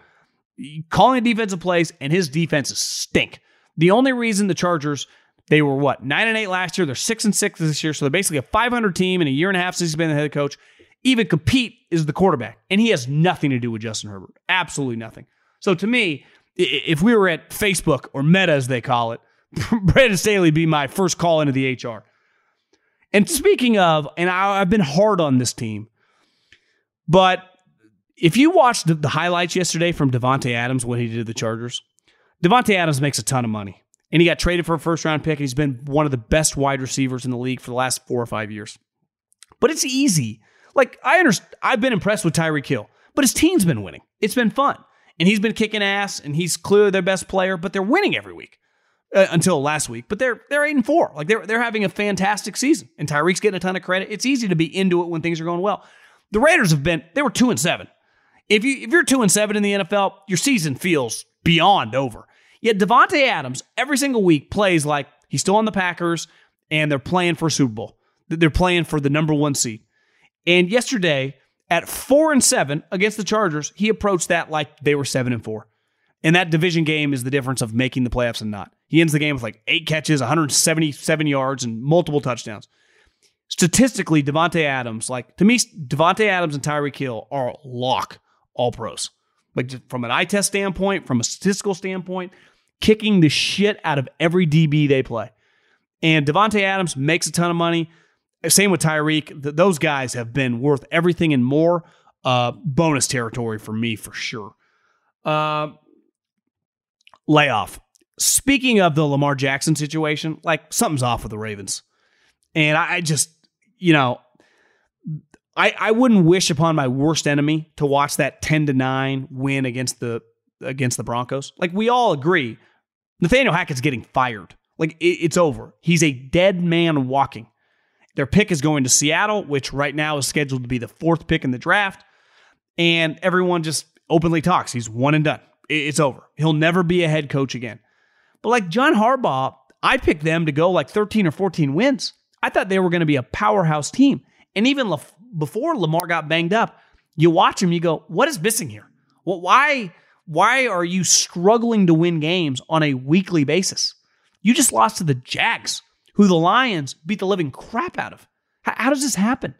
calling defensive plays, and his defenses stink. The only reason the Chargers they were what nine and eight last year, they're six and six this year, so they're basically a 500 team in a year and a half since he's been the head coach. Even compete is the quarterback, and he has nothing to do with Justin Herbert. Absolutely nothing. So to me, if we were at Facebook or Meta as they call it, Brandon Staley be my first call into the HR. And speaking of, and I, I've been hard on this team, but if you watched the, the highlights yesterday from Davante Adams when he did the Chargers, Davante Adams makes a ton of money. And he got traded for a first round pick, and he's been one of the best wide receivers in the league for the last four or five years. but it's easy. Like I understand, I've been impressed with Tyreek Hill, but his team's been winning. It's been fun, and he's been kicking ass, and he's clearly their best player. But they're winning every week uh, until last week. But they're they're eight and four. Like they're they're having a fantastic season, and Tyreek's getting a ton of credit. It's easy to be into it when things are going well. The Raiders have been they were two and seven. If you if you're two and seven in the NFL, your season feels beyond over. Yet Davante Adams every single week plays like he's still on the Packers and they're playing for Super Bowl. They're playing for the number one seed. And yesterday, at four and seven against the Chargers, he approached that like they were seven and four. And that division game is the difference of making the playoffs and not. He ends the game with like eight catches, 177 yards, and multiple touchdowns. Statistically, Davante Adams, like to me, Davante Adams and Tyreek Hill are lock all pros. Like from an eye test standpoint, from a statistical standpoint, kicking the shit out of every DB they play. And Davante Adams makes a ton of money. Same with Tyreek. Th- those guys have been worth everything and more. Uh, bonus territory for me for sure. Uh, layoff. Speaking of the Lamar Jackson situation, like something's off with the Ravens. And I, I just, you know, I, I wouldn't wish upon my worst enemy to watch that 10 to 9 win against the against the Broncos. Like we all agree, Nathaniel Hackett's getting fired. Like it, it's over. He's a dead man walking. Their pick is going to Seattle, which right now is scheduled to be the fourth pick in the draft. And everyone just openly talks. He's one and done. It's over. He'll never be a head coach again. But like John Harbaugh, I picked them to go like 13 or 14 wins. I thought they were going to be a powerhouse team. And even Le- before Lamar got banged up, you watch him, you go, what is missing here? Well, why, why are you struggling to win games on a weekly basis? You just lost to the Jags who the Lions beat the living crap out of. How, how does this happen?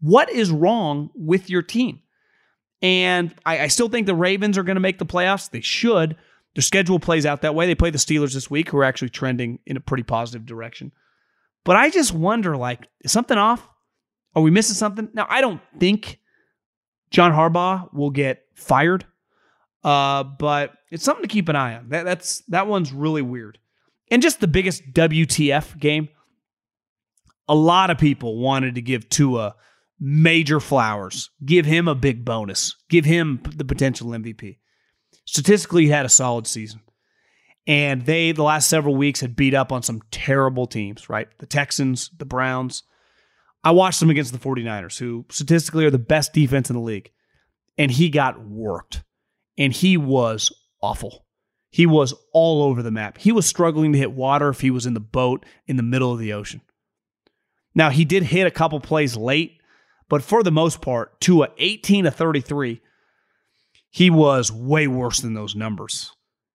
What is wrong with your team? And I, I still think the Ravens are going to make the playoffs. They should. Their schedule plays out that way. They play the Steelers this week, who are actually trending in a pretty positive direction. But I just wonder, like, is something off? Are we missing something? Now, I don't think John Harbaugh will get fired, uh, but it's something to keep an eye on. That, that's that one's really weird and just the biggest WTF game. A lot of people wanted to give Tua major flowers, give him a big bonus, give him the potential MVP. Statistically, he had a solid season. And they, the last several weeks, had beat up on some terrible teams, right? The Texans, the Browns. I watched them against the 49ers, who statistically are the best defense in the league. And he got worked. And he was awful. He was all over the map. He was struggling to hit water if he was in the boat in the middle of the ocean. Now, he did hit a couple plays late, but for the most part, to a 18 to 33, he was way worse than those numbers.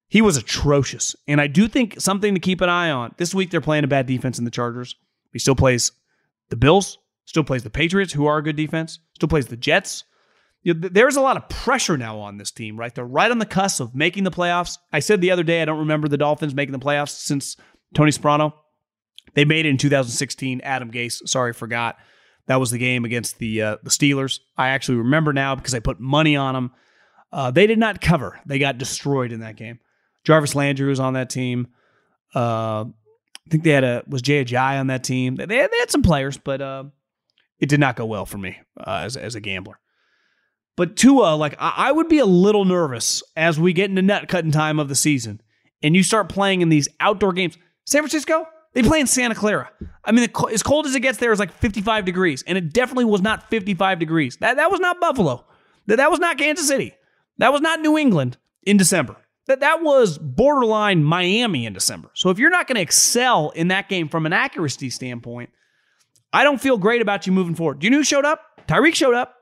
He was atrocious. And I do think something to keep an eye on. This week they're playing a bad defense in the Chargers. He still plays the Bills, still plays the Patriots, who are a good defense, still plays the Jets, you know, there's a lot of pressure now on this team, right? They're right on the cusp of making the playoffs. I said the other day, I don't remember the Dolphins making the playoffs since Tony Sparano. They made it in 2016. Adam Gase, sorry, forgot. That was the game against the uh, the Steelers. I actually remember now because I put money on them. Uh, they did not cover. They got destroyed in that game. Jarvis Landry was on that team. Uh, I think they had a was Jay Ajayi on that team. They had, they had some players, but uh, it did not go well for me uh, as as a gambler. But Tua, like I would be a little nervous as we get into net cutting time of the season, and you start playing in these outdoor games. San Francisco, they play in Santa Clara. I mean, as cold as it gets there is like 55 degrees, and it definitely was not 55 degrees. That that was not Buffalo. That that was not Kansas City. That was not New England in December. That that was borderline Miami in December. So if you're not going to excel in that game from an accuracy standpoint, I don't feel great about you moving forward. Do you know who showed up? Tyreek showed up.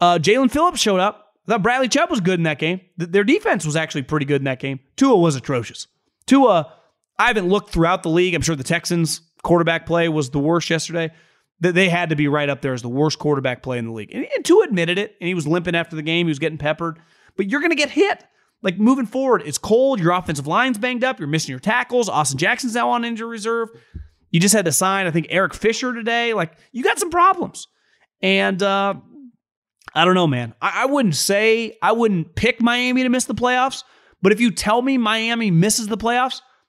Uh, Jaelan Phillips showed up. I thought Bradley Chubb was good in that game. Th- their defense was actually pretty good in that game. Tua was atrocious. Tua, I haven't looked throughout the league. I'm sure the Texans quarterback play was the worst yesterday. They had to be right up there as the worst quarterback play in the league. And, Tua admitted it, and he was limping after the game. He was getting peppered. But you're going to get hit. Like moving forward, it's cold. Your offensive line's banged up. You're missing your tackles. Austin Jackson's now on injury reserve. You just had to sign, I think, Eric Fisher today. Like you got some problems. And uh, I don't know, man. I, I wouldn't say I wouldn't pick Miami to miss the playoffs, but if you tell me Miami misses the playoffs,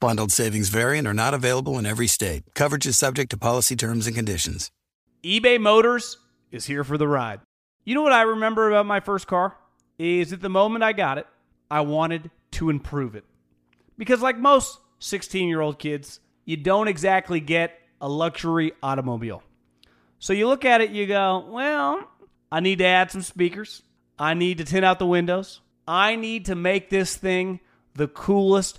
Bundled savings variant are not available in every state. Coverage is subject to policy terms and conditions. eBay Motors is here for the ride. You know what I remember about my first car? Is at the moment I got it, I wanted to improve it. Because, like most 16 year old kids, you don't exactly get a luxury automobile. So you look at it, you go, well, I need to add some speakers. I need to tint out the windows. I need to make this thing the coolest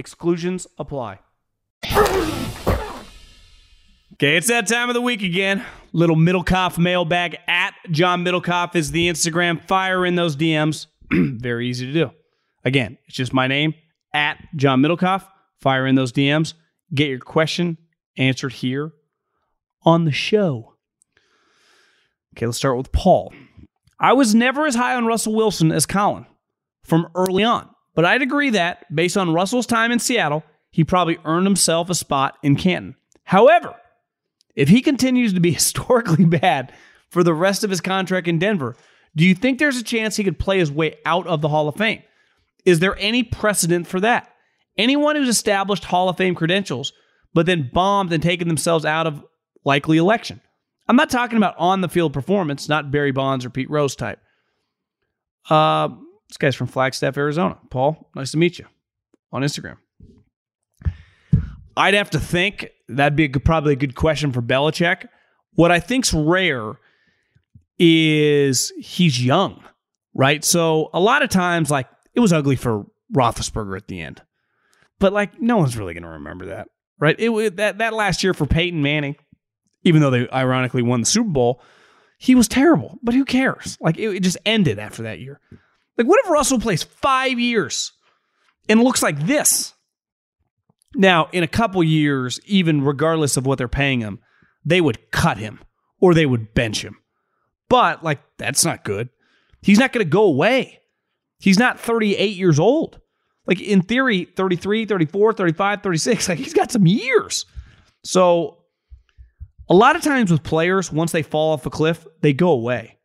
exclusions apply. Okay, it's that time of the week again. Little Middlekauff mailbag at John Middlekauff is the Instagram. Fire in those DMs. Very easy to do. Again, it's just my name at John Middlekauff. Fire in those DMs. Get your question answered here on the show. Okay, let's start with Paul. I was never as high on Russell Wilson as Colin from early on, but I'd agree that based on Russell's time in Seattle, he probably earned himself a spot in Canton. However, if he continues to be historically bad for the rest of his contract in Denver, do you think there's a chance he could play his way out of the Hall of Fame? Is there any precedent for that? Anyone who's established Hall of Fame credentials, but then bombed and taken themselves out of likely election. I'm not talking about on the field performance, not Barry Bonds or Pete Rose type. Uh, this guy's from Flagstaff, Arizona. Paul, nice to meet you on Instagram. I'd have to think that'd be a good, probably a good question for Belichick. What I think's rare is he's young, right? So a lot of times, like it was ugly for Roethlisberger at the end, but like no one's really going to remember that, right? It that that last year for Peyton Manning, even though they ironically won the Super Bowl, he was terrible. But who cares? Like it, it just ended after that year. Like what if Russell plays five years and looks like this? Now, in a couple years, even regardless of what they're paying him, they would cut him or they would bench him. But, like, that's not good. He's not going to go away. He's not 38 years old. Like, in theory, 33, 34, 35, 36, like, he's got some years. So, a lot of times with players, once they fall off a cliff, they go away.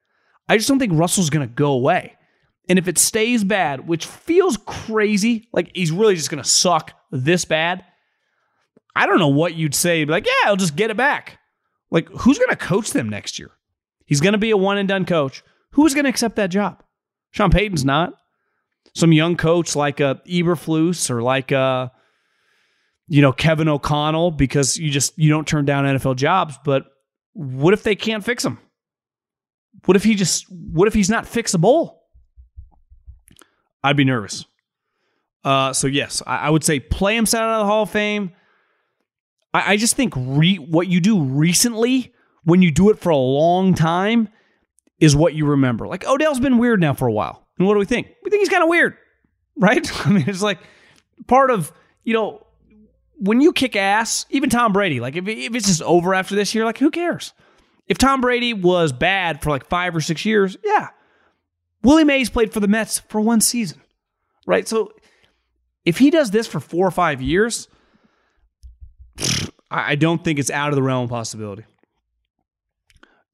I just don't think Russell's going to go away. And if it stays bad, which feels crazy, like he's really just going to suck this bad, I don't know what you'd say. Like, yeah, I'll just get it back. Like, who's going to coach them next year? He's going to be a one and done coach. Who's going to accept that job? Sean Payton's not. Some young coach like a Eberflus or like a, you know, Kevin O'Connell because you just you don't turn down NFL jobs. But what if they can't fix him? What if he just? What if he's not fixable? I'd be nervous. Uh, so yes, I, I, would say play him out of the Hall of Fame. I, I just think re- what you do recently, when you do it for a long time, is what you remember. Like Odell's been weird now for a while, and what do we think? We think he's kind of weird, right? I mean, it's like part of you know when you kick ass. Even Tom Brady, like if if it's just over after this year, like who cares? If Tom Brady was bad for like five or six years, yeah, Willie Mays played for the Mets for one season, right? So if he does this for four or five years, I don't think it's out of the realm of possibility.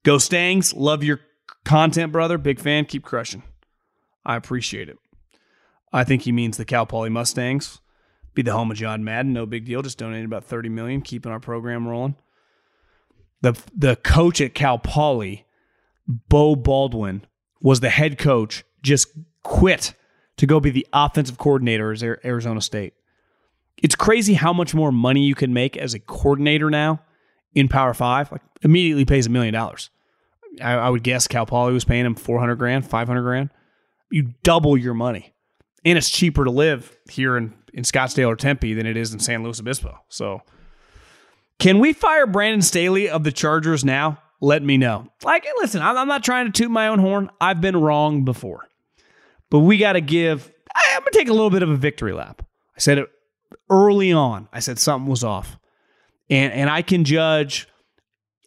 Go Stangs, love your content, brother. Big fan, keep crushing. I appreciate it. I think he means the Cal Poly Mustangs. Be the home of John Madden, no big deal. Just donated about 30 million, keeping our program rolling. The the coach at Cal Poly, Beau Baldwin, was the head coach, just quit to go be the offensive coordinator at Arizona State. It's crazy how much more money you can make as a coordinator now in Power Five. Like immediately pays a million dollars. I, I would guess Cal Poly was paying him 400 grand, 500 grand. You double your money. And it's cheaper to live here in, in Scottsdale or Tempe than it is in San Luis Obispo. So, can we fire Brandon Staley of the Chargers now? Let me know. Like, listen, I'm not trying to toot my own horn. I've been wrong before. But we got to give, I'm going to take a little bit of a victory lap. I said it early on. I said something was off. And, and I can judge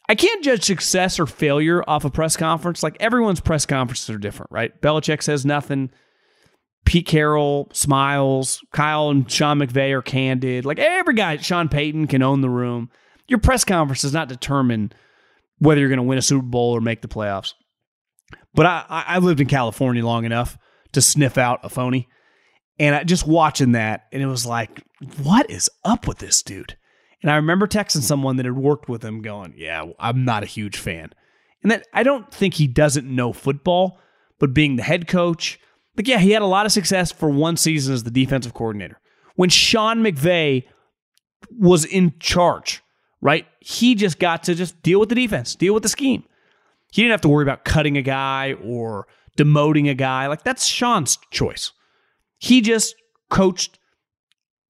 I can't judge success or failure off a press conference. Like everyone's press conferences are different, right? Belichick says nothing. Pete Carroll smiles. Kyle and Sean McVay are candid. Like every guy, Sean Payton can own the room. Your press conference does not determine whether you're going to win a Super Bowl or make the playoffs. But I, I lived in California long enough to sniff out a phony. And I, just watching that, and it was like, what is up with this dude? And I remember texting someone that had worked with him going, Yeah, I'm not a huge fan. And that I don't think he doesn't know football, but being the head coach, like, yeah, he had a lot of success for one season as the defensive coordinator. When Sean McVay was in charge, right? He just got to just deal with the defense, deal with the scheme. He didn't have to worry about cutting a guy or demoting a guy. Like, that's Sean's choice. He just coached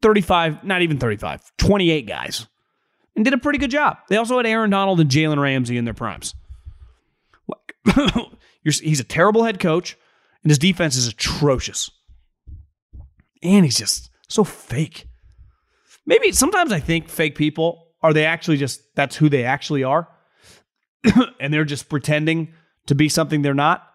35, not even 35, 28 guys and did a pretty good job. They also had Aaron Donald and Jalen Ramsey in their primes. he's a terrible head coach, and his defense is atrocious. And he's just so fake. Maybe sometimes I think fake people are they actually just that's who they actually are, and they're just pretending to be something they're not.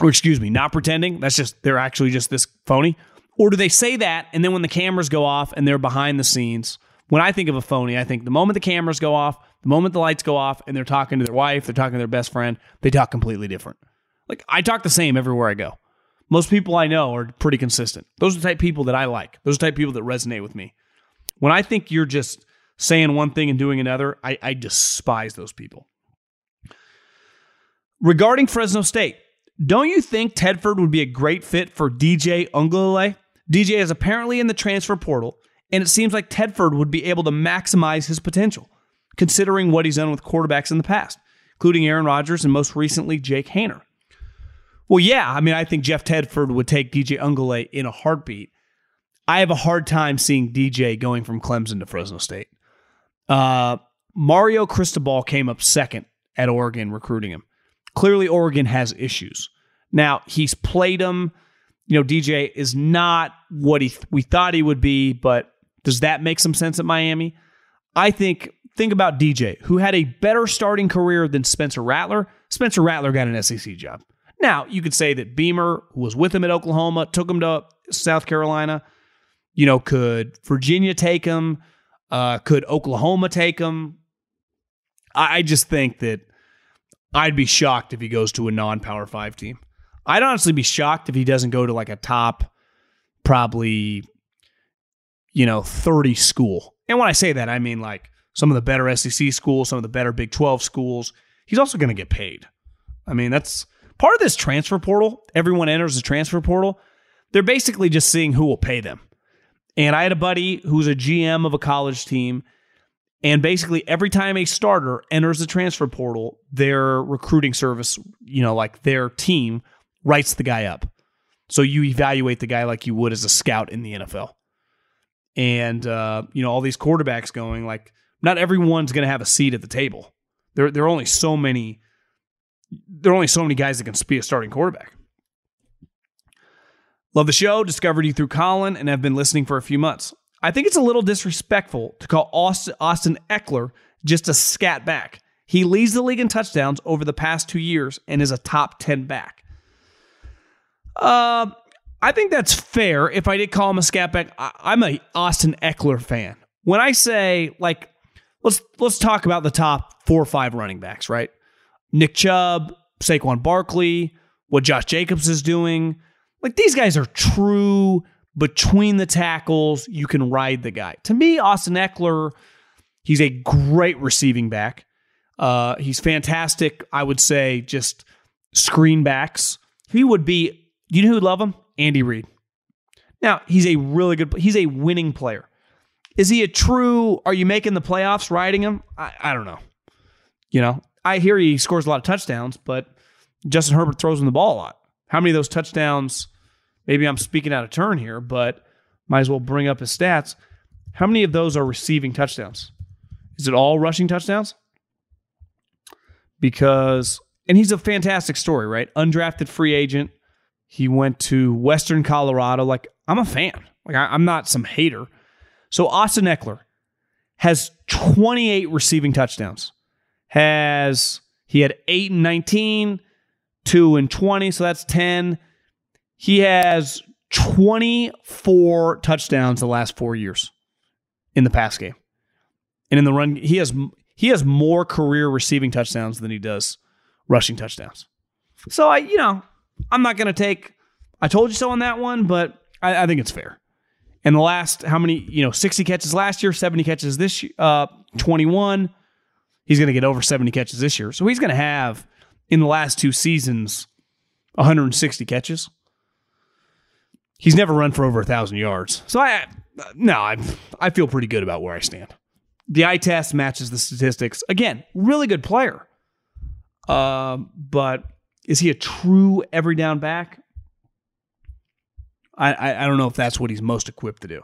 Or excuse me, not pretending. That's just they're actually just this phony. Or do they say that and then when the cameras go off and they're behind the scenes, when I think of a phony, I think the moment the cameras go off, the moment the lights go off and they're talking to their wife, they're talking to their best friend, they talk completely different. Like I talk the same everywhere I go. Most people I know are pretty consistent. Those are the type people that I like. Those are the type people that resonate with me. When I think you're just saying one thing and doing another, I, I despise those people. Regarding Fresno State, don't you think Tedford would be a great fit for DJ Uiagalelei? DJ is apparently in the transfer portal, and it seems like Tedford would be able to maximize his potential, considering what he's done with quarterbacks in the past, including Aaron Rodgers and most recently Jake Haener. Well, yeah, I mean, I think Jeff Tedford would take DJ Uiagalelei in a heartbeat. I have a hard time seeing DJ going from Clemson to Fresno State. Uh, Mario Cristobal came up second at Oregon recruiting him. Clearly, Oregon has issues. Now, he's played him. you know, DJ is not what he we thought he would be, but does that make some sense at Miami? I think think about DJ, who had a better starting career than Spencer Rattler. Spencer Rattler got an SEC job. Now, you could say that Beamer, who was with him at Oklahoma, took him to South Carolina. You know, could Virginia take him? Uh, could Oklahoma take him? I, I just think that I'd be shocked if he goes to a non power five team. I'd honestly be shocked if he doesn't go to like a top, probably, you know, 30 school. And when I say that, I mean like some of the better SEC schools, some of the better Big 12 schools. He's also going to get paid. I mean, that's part of this transfer portal. Everyone enters the transfer portal. They're basically just seeing who will pay them. And I had a buddy who's a GM of a college team. And basically, every time a starter enters the transfer portal, their recruiting service, you know, like their team writes the guy up. So you evaluate the guy like you would as a scout in the NFL. And uh, you know, all these quarterbacks going like not everyone's going to have a seat at the table. There there are only so many there are only so many guys that can be a starting quarterback. Love the show, discovered you through Colin and have been listening for a few months. I think it's a little disrespectful to call Austin, Austin Ekeler just a scat back. He leads the league in touchdowns over the past two years and is a top 10 back. Uh, I think that's fair. If I did call him a scat back, I, am a Austin Ekeler fan. When I say like, let's let's talk about the top four or five running backs, right? Nick Chubb, Saquon Barkley, what Josh Jacobs is doing. Like these guys are true between the tackles. You can ride the guy. To me, Austin Ekeler, he's a great receiving back. Uh, he's fantastic. I would say just screen backs. He would be. You know who'd love him? Andy Reid. Now he's a really good. He's a winning player. Is he a true? Are you making the playoffs riding him? I, I don't know. You know, I hear he scores a lot of touchdowns, but Justin Herbert throws him the ball a lot. How many of those touchdowns? Maybe I'm speaking out of turn here, but might as well bring up his stats. How many of those are receiving touchdowns? Is it all rushing touchdowns? Because, and he's a fantastic story, right? Undrafted free agent. He went to Western Colorado. Like, I'm a fan. Like, I, I'm not some hater. So, Austin Ekeler has 28 receiving touchdowns. Has, he had 8 and 19, 2 and 20. So that's 10. He has 24 touchdowns the last four years in the pass game. And in the run, he has he has more career receiving touchdowns than he does rushing touchdowns. So I, you know, I'm not going to take I told you so on that one, but I, I, think it's fair. And the last how many, you know, 60 catches last year, 70 catches this year, uh, 21. He's going to get over 70 catches this year. So he's going to have in the last two seasons 160 catches. He's never run for over a thousand yards. So I no, I I feel pretty good about where I stand. The eye test matches the statistics. Again, really good player. Uh, but is he a true every down back? I, I, don't know if that's what he's most equipped to do.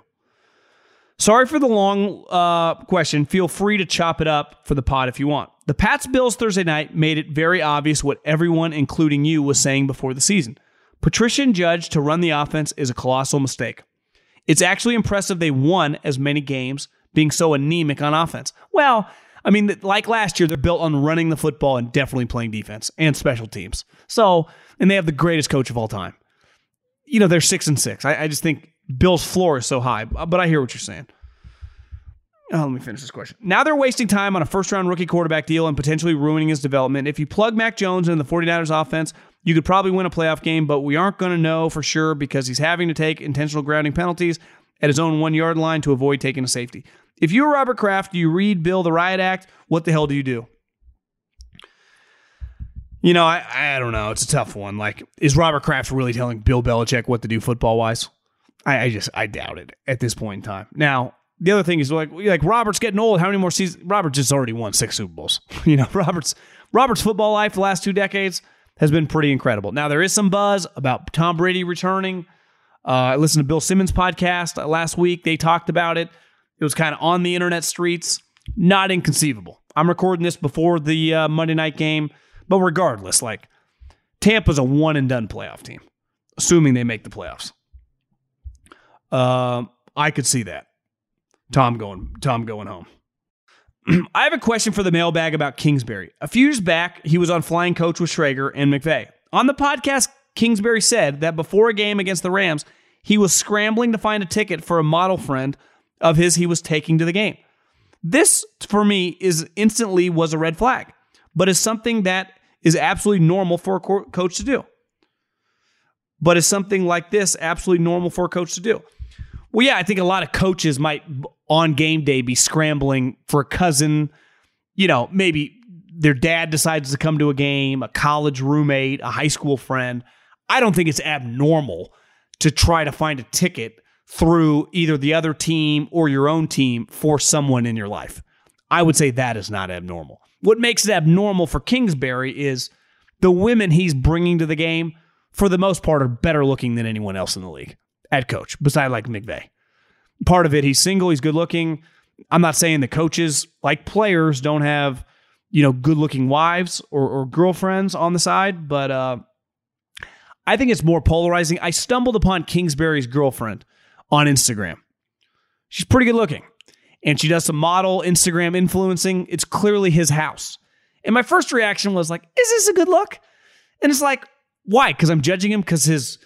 Sorry for the long uh, question. Feel free to chop it up for the pod if you want. The Pats Bills Thursday night made it very obvious what everyone, including you, was saying before the season. Patricia and Judge to run the offense is a colossal mistake. It's actually impressive they won as many games being so anemic on offense. Well, I mean, like last year, they're built on running the football and definitely playing defense and special teams. So, and they have the greatest coach of all time. You know, they're six and six. I, I just think Bill's floor is so high, but I hear what you're saying. Oh, let me finish this question. Now they're wasting time on a first round rookie quarterback deal and potentially ruining his development. If you plug Mac Jones into the 49ers offense, you could probably win a playoff game, but we aren't going to know for sure because he's having to take intentional grounding penalties at his own one yard line to avoid taking a safety. If you're Robert Kraft, you read Bill the Riot Act, what the hell do you do? You know, I, I don't know. It's a tough one. Like, is Robert Kraft really telling Bill Belichick what to do football wise? I, I just I doubt it at this point in time. Now, the other thing is like like Robert's getting old. How many more seasons? Robert just already won six Super Bowls. You know, Robert's Robert's football life the last two decades has been pretty incredible. Now there is some buzz about Tom Brady returning. Uh, I listened to Bill Simmons' podcast last week. They talked about it. It was kind of on the internet streets. Not inconceivable. I'm recording this before the uh, Monday night game, but regardless, like Tampa's a one and done playoff team, assuming they make the playoffs. Uh, I could see that. Tom going Tom going home. I have a question for the mailbag about Kingsbury. A few years back, he was on Flying Coach with Schrager and McVay. On the podcast, Kingsbury said that before a game against the Rams, he was scrambling to find a ticket for a model friend of his he was taking to the game. This, for me, is instantly was a red flag, but is something that is absolutely normal for a coach to do. But is something like this absolutely normal for a coach to do? Well, yeah, I think a lot of coaches might on game day be scrambling for a cousin, you know, maybe their dad decides to come to a game, a college roommate, a high school friend. I don't think it's abnormal to try to find a ticket through either the other team or your own team for someone in your life. I would say that is not abnormal. What makes it abnormal for Kingsbury is the women he's bringing to the game, for the most part, are better looking than anyone else in the league at coach, beside like McVay. Part of it, he's single, he's good looking. I'm not saying the coaches, like players, don't have, you know, good looking wives or, or, girlfriends on the side, but uh, I think it's more polarizing. I stumbled upon Kingsbury's girlfriend on Instagram. She's pretty good looking. And she does some model Instagram influencing. It's clearly his house. And my first reaction was like, is this a good look? And it's like, why? Because I'm judging him because his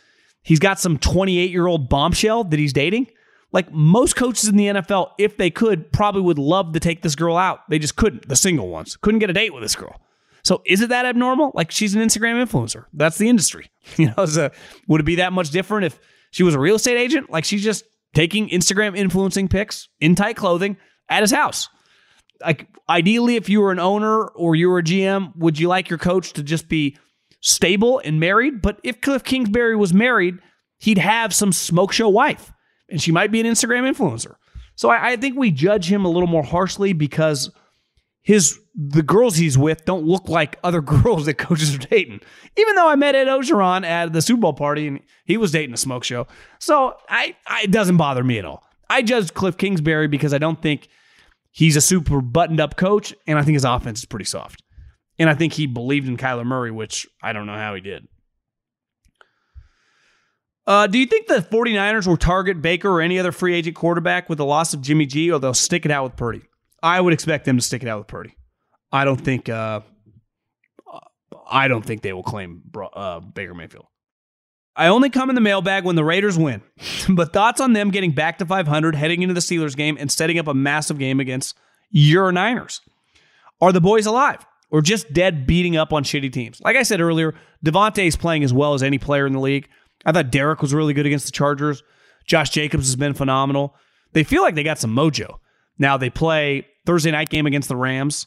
he's got some 28 year old bombshell that he's dating. Like most coaches in the NFL, if they could, probably would love to take this girl out. They just couldn't. The single ones couldn't get a date with this girl. So is it that abnormal? Like she's an Instagram influencer. That's the industry. You know, so would it be that much different if she was a real estate agent? Like she's just taking Instagram influencing pics in tight clothing at his house. Like ideally, if you were an owner or you were a GM, would you like your coach to just be stable and married? But if Cliff Kingsbury was married, he'd have some smoke show wife, and she might be an Instagram influencer. So I, I think we judge him a little more harshly because his the girls he's with don't look like other girls that coaches are dating. Even though I met Ed Orgeron at the Super Bowl party and he was dating a smoke show, so I, I it doesn't bother me at all. I judge Cliff Kingsbury because I don't think he's a super buttoned up coach, and I think his offense is pretty soft. And I think he believed in Kyler Murray, which I don't know how he did. Uh, do you think the 49ers will target Baker or any other free agent quarterback with the loss of Jimmy G, or they'll stick it out with Purdy? I would expect them to stick it out with Purdy. I don't think. Uh, I don't think they will claim uh, Baker Mayfield. I only come in the mailbag when the Raiders win, but thoughts on them getting back to 500, heading into the Steelers game, and setting up a massive game against your Niners. Are the boys alive or just dead beating up on shitty teams? Like I said earlier, Davante is playing as well as any player in the league. I thought Derek was really good against the Chargers. Josh Jacobs has been phenomenal. They feel like they got some mojo. Now they play Thursday night game against the Rams.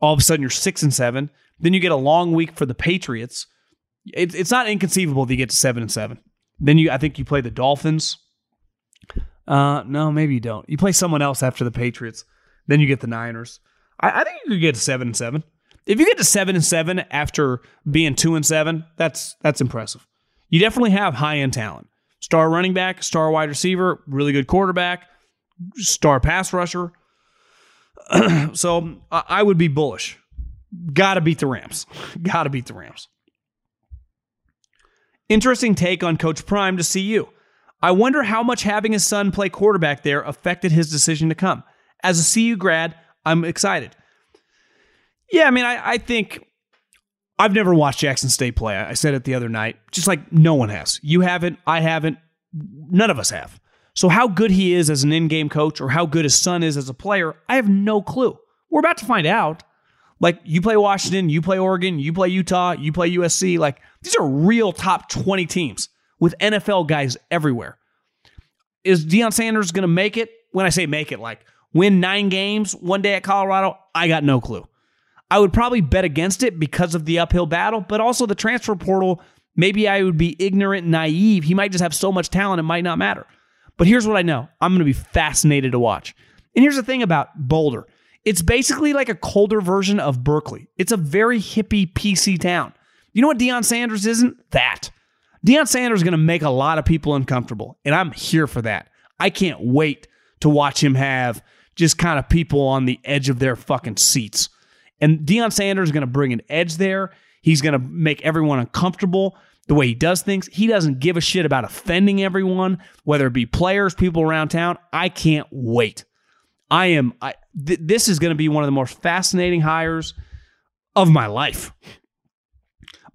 All of a sudden you're six and seven. Then you get a long week for the Patriots. It's it's not inconceivable that you get to seven and seven. Then you I think you play the Dolphins. Uh no, maybe you don't. You play someone else after the Patriots. Then you get the Niners. I, I think you could get to seven and seven. If you get to seven and seven after being two and seven, that's that's impressive. You definitely have high end talent. Star running back, star wide receiver, really good quarterback, star pass rusher. so I would be bullish. Got to beat the Rams. Got to beat the Rams. Interesting take on Coach Prime to CU. I wonder how much having his son play quarterback there affected his decision to come. As a CU grad, I'm excited. Yeah, I mean, I, I think I've never watched Jackson State play. I said it the other night, just like no one has. You haven't, I haven't, none of us have. So, how good he is as an in game coach or how good his son is as a player, I have no clue. We're about to find out. Like, you play Washington, you play Oregon, you play Utah, you play USC. Like, these are real top 20 teams with NFL guys everywhere. Is Deion Sanders going to make it? When I say make it, like win nine games one day at Colorado, I got no clue. I would probably bet against it because of the uphill battle, but also the transfer portal. Maybe I would be ignorant naive. He might just have so much talent, it might not matter. But here's what I know I'm going to be fascinated to watch. And here's the thing about Boulder it's basically like a colder version of Berkeley. It's a very hippie, PC town. You know what Deion Sanders isn't? That. Deion Sanders is going to make a lot of people uncomfortable, and I'm here for that. I can't wait to watch him have just kind of people on the edge of their fucking seats. And Deion Sanders is going to bring an edge there. He's going to make everyone uncomfortable the way he does things. He doesn't give a shit about offending everyone, whether it be players, people around town. I can't wait. I am. I, th- this is going to be one of the most fascinating hires of my life.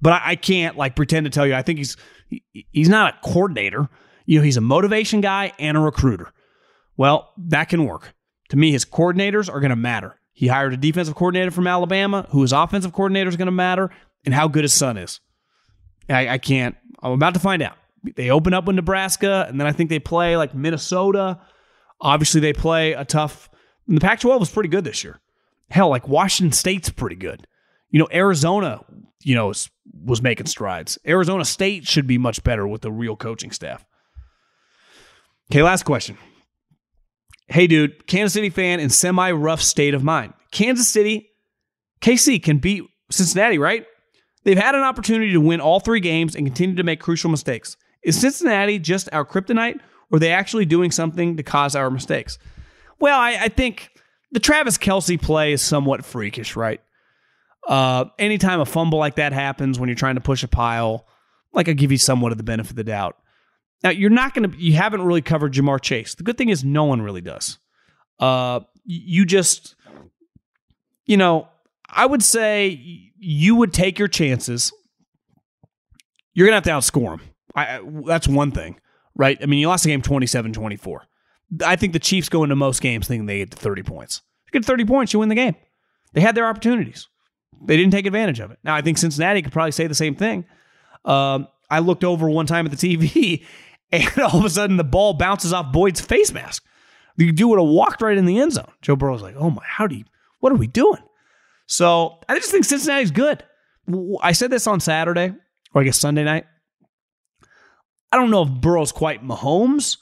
But I, I can't like pretend to tell you. I think he's he, he's not a coordinator. You know, he's a motivation guy and a recruiter. Well, that can work. To me, his coordinators are going to matter. He hired a defensive coordinator from Alabama, who his offensive coordinator is going to matter, and how good his son is. I, I can't. I'm about to find out. They open up with Nebraska, and then I think they play like Minnesota. Obviously, they play a tough. the Pac-12 was pretty good this year. Hell, like Washington State's pretty good. You know, Arizona, you know, was, was making strides. Arizona State should be much better with the real coaching staff. Okay, last question. Hey, dude, Kansas City fan in semi rough state of mind. Kansas City, KC can beat Cincinnati, right? They've had an opportunity to win all three games and continue to make crucial mistakes. Is Cincinnati just our kryptonite, or are they actually doing something to cause our mistakes? Well, I, I think the Travis Kelce play is somewhat freakish, right? Uh, anytime a fumble like that happens when you're trying to push a pile, like I give you somewhat of the benefit of the doubt. Now you're not going to, you haven't really covered Ja'Marr Chase. The good thing is no one really does. Uh, you just, you know, I would say you would take your chances. You're going to have to outscore them. I, that's one thing, right? I mean, you lost the game 27 24. I think the Chiefs go into most games thinking they get to 30 points. You get 30 points, you win the game. They had their opportunities. They didn't take advantage of it. Now, I think Cincinnati could probably say the same thing. Um, I looked over one time at the TV, and all of a sudden the ball bounces off Boyd's face mask. The dude would have walked right in the end zone. Joe Burrow's like, oh my, how do you, what are we doing? So I just think Cincinnati's good. I said this on Saturday, or I guess Sunday night. I don't know if Burrow's quite Mahomes,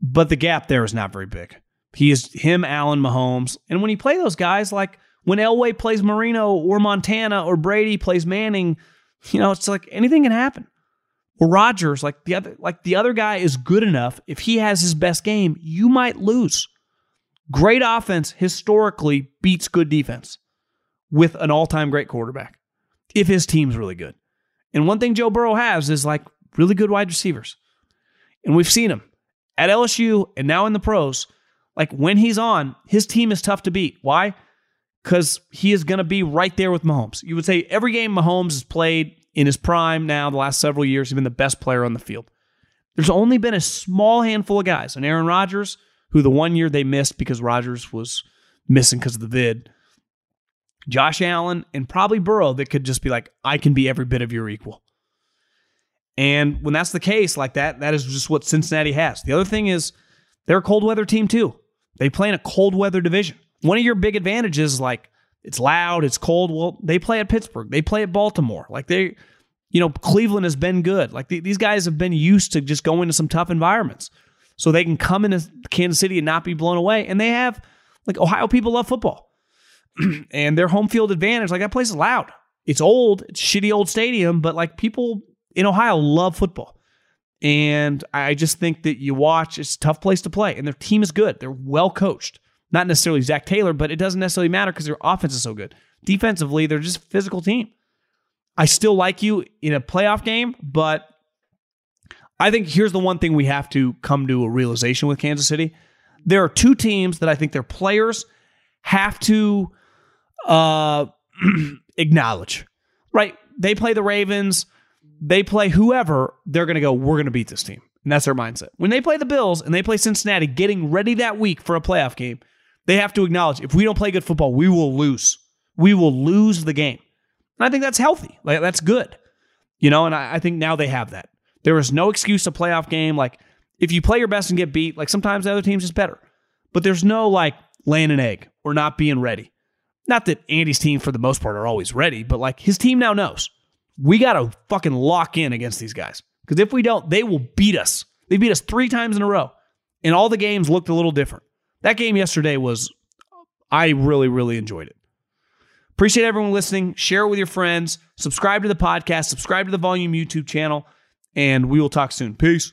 but the gap there is not very big. He is him, Allen, Mahomes. And when you play those guys, like when Elway plays Marino or Montana or Brady plays Manning, you know, it's like anything can happen. Or Rodgers, like the other, like the other guy is good enough. If he has his best game, you might lose. Great offense historically beats good defense with an all-time great quarterback if his team's really good. And one thing Joe Burrow has is like really good wide receivers. And we've seen him at LSU and now in the pros. Like when he's on, his team is tough to beat. Why? Because he is going to be right there with Mahomes. You would say every game Mahomes has played in his prime now, the last several years, he's been the best player on the field. There's only been a small handful of guys, and Aaron Rodgers, who the one year they missed because Rodgers was missing because of the vid, Josh Allen, and probably Burrow that could just be like, I can be every bit of your equal. And when that's the case, like that, that is just what Cincinnati has. The other thing is they're a cold weather team too. They play in a cold weather division. One of your big advantages like it's loud, it's cold. Well, they play at Pittsburgh, they play at Baltimore. Like they, you know, Cleveland has been good. Like the, these guys have been used to just going to some tough environments, so they can come into Kansas City and not be blown away. And they have like Ohio people love football, and their home field advantage. Like that place is loud. It's old, it's shitty old stadium, but like people in Ohio love football. And I just think that you watch, it's a tough place to play. And their team is good. They're well coached. Not necessarily Zac Taylor, but it doesn't necessarily matter because their offense is so good. Defensively, they're just a physical team. I still like you in a playoff game, but I think here's the one thing we have to come to a realization with Kansas City. There are two teams that I think their players have to uh, acknowledge. Right? They play the Ravens they play whoever, they're going to go, we're going to beat this team. And that's their mindset. When they play the Bills and they play Cincinnati, getting ready that week for a playoff game, they have to acknowledge if we don't play good football, we will lose. We will lose the game. And I think that's healthy. Like that's good. You know, and I, I think now they have that. There is no excuse a playoff game. Like if you play your best and get beat, like sometimes the other team's just better. But there's no like laying an egg or not being ready. Not that Andy's team, for the most part, are always ready, but like his team now knows we got to fucking lock in against these guys. Because if we don't, they will beat us. They beat us three times in a row. And all the games looked a little different. That game yesterday was, I really, really enjoyed it. Appreciate everyone listening. Share it with your friends. Subscribe to the podcast. Subscribe to the Volume YouTube channel. And we will talk soon. Peace.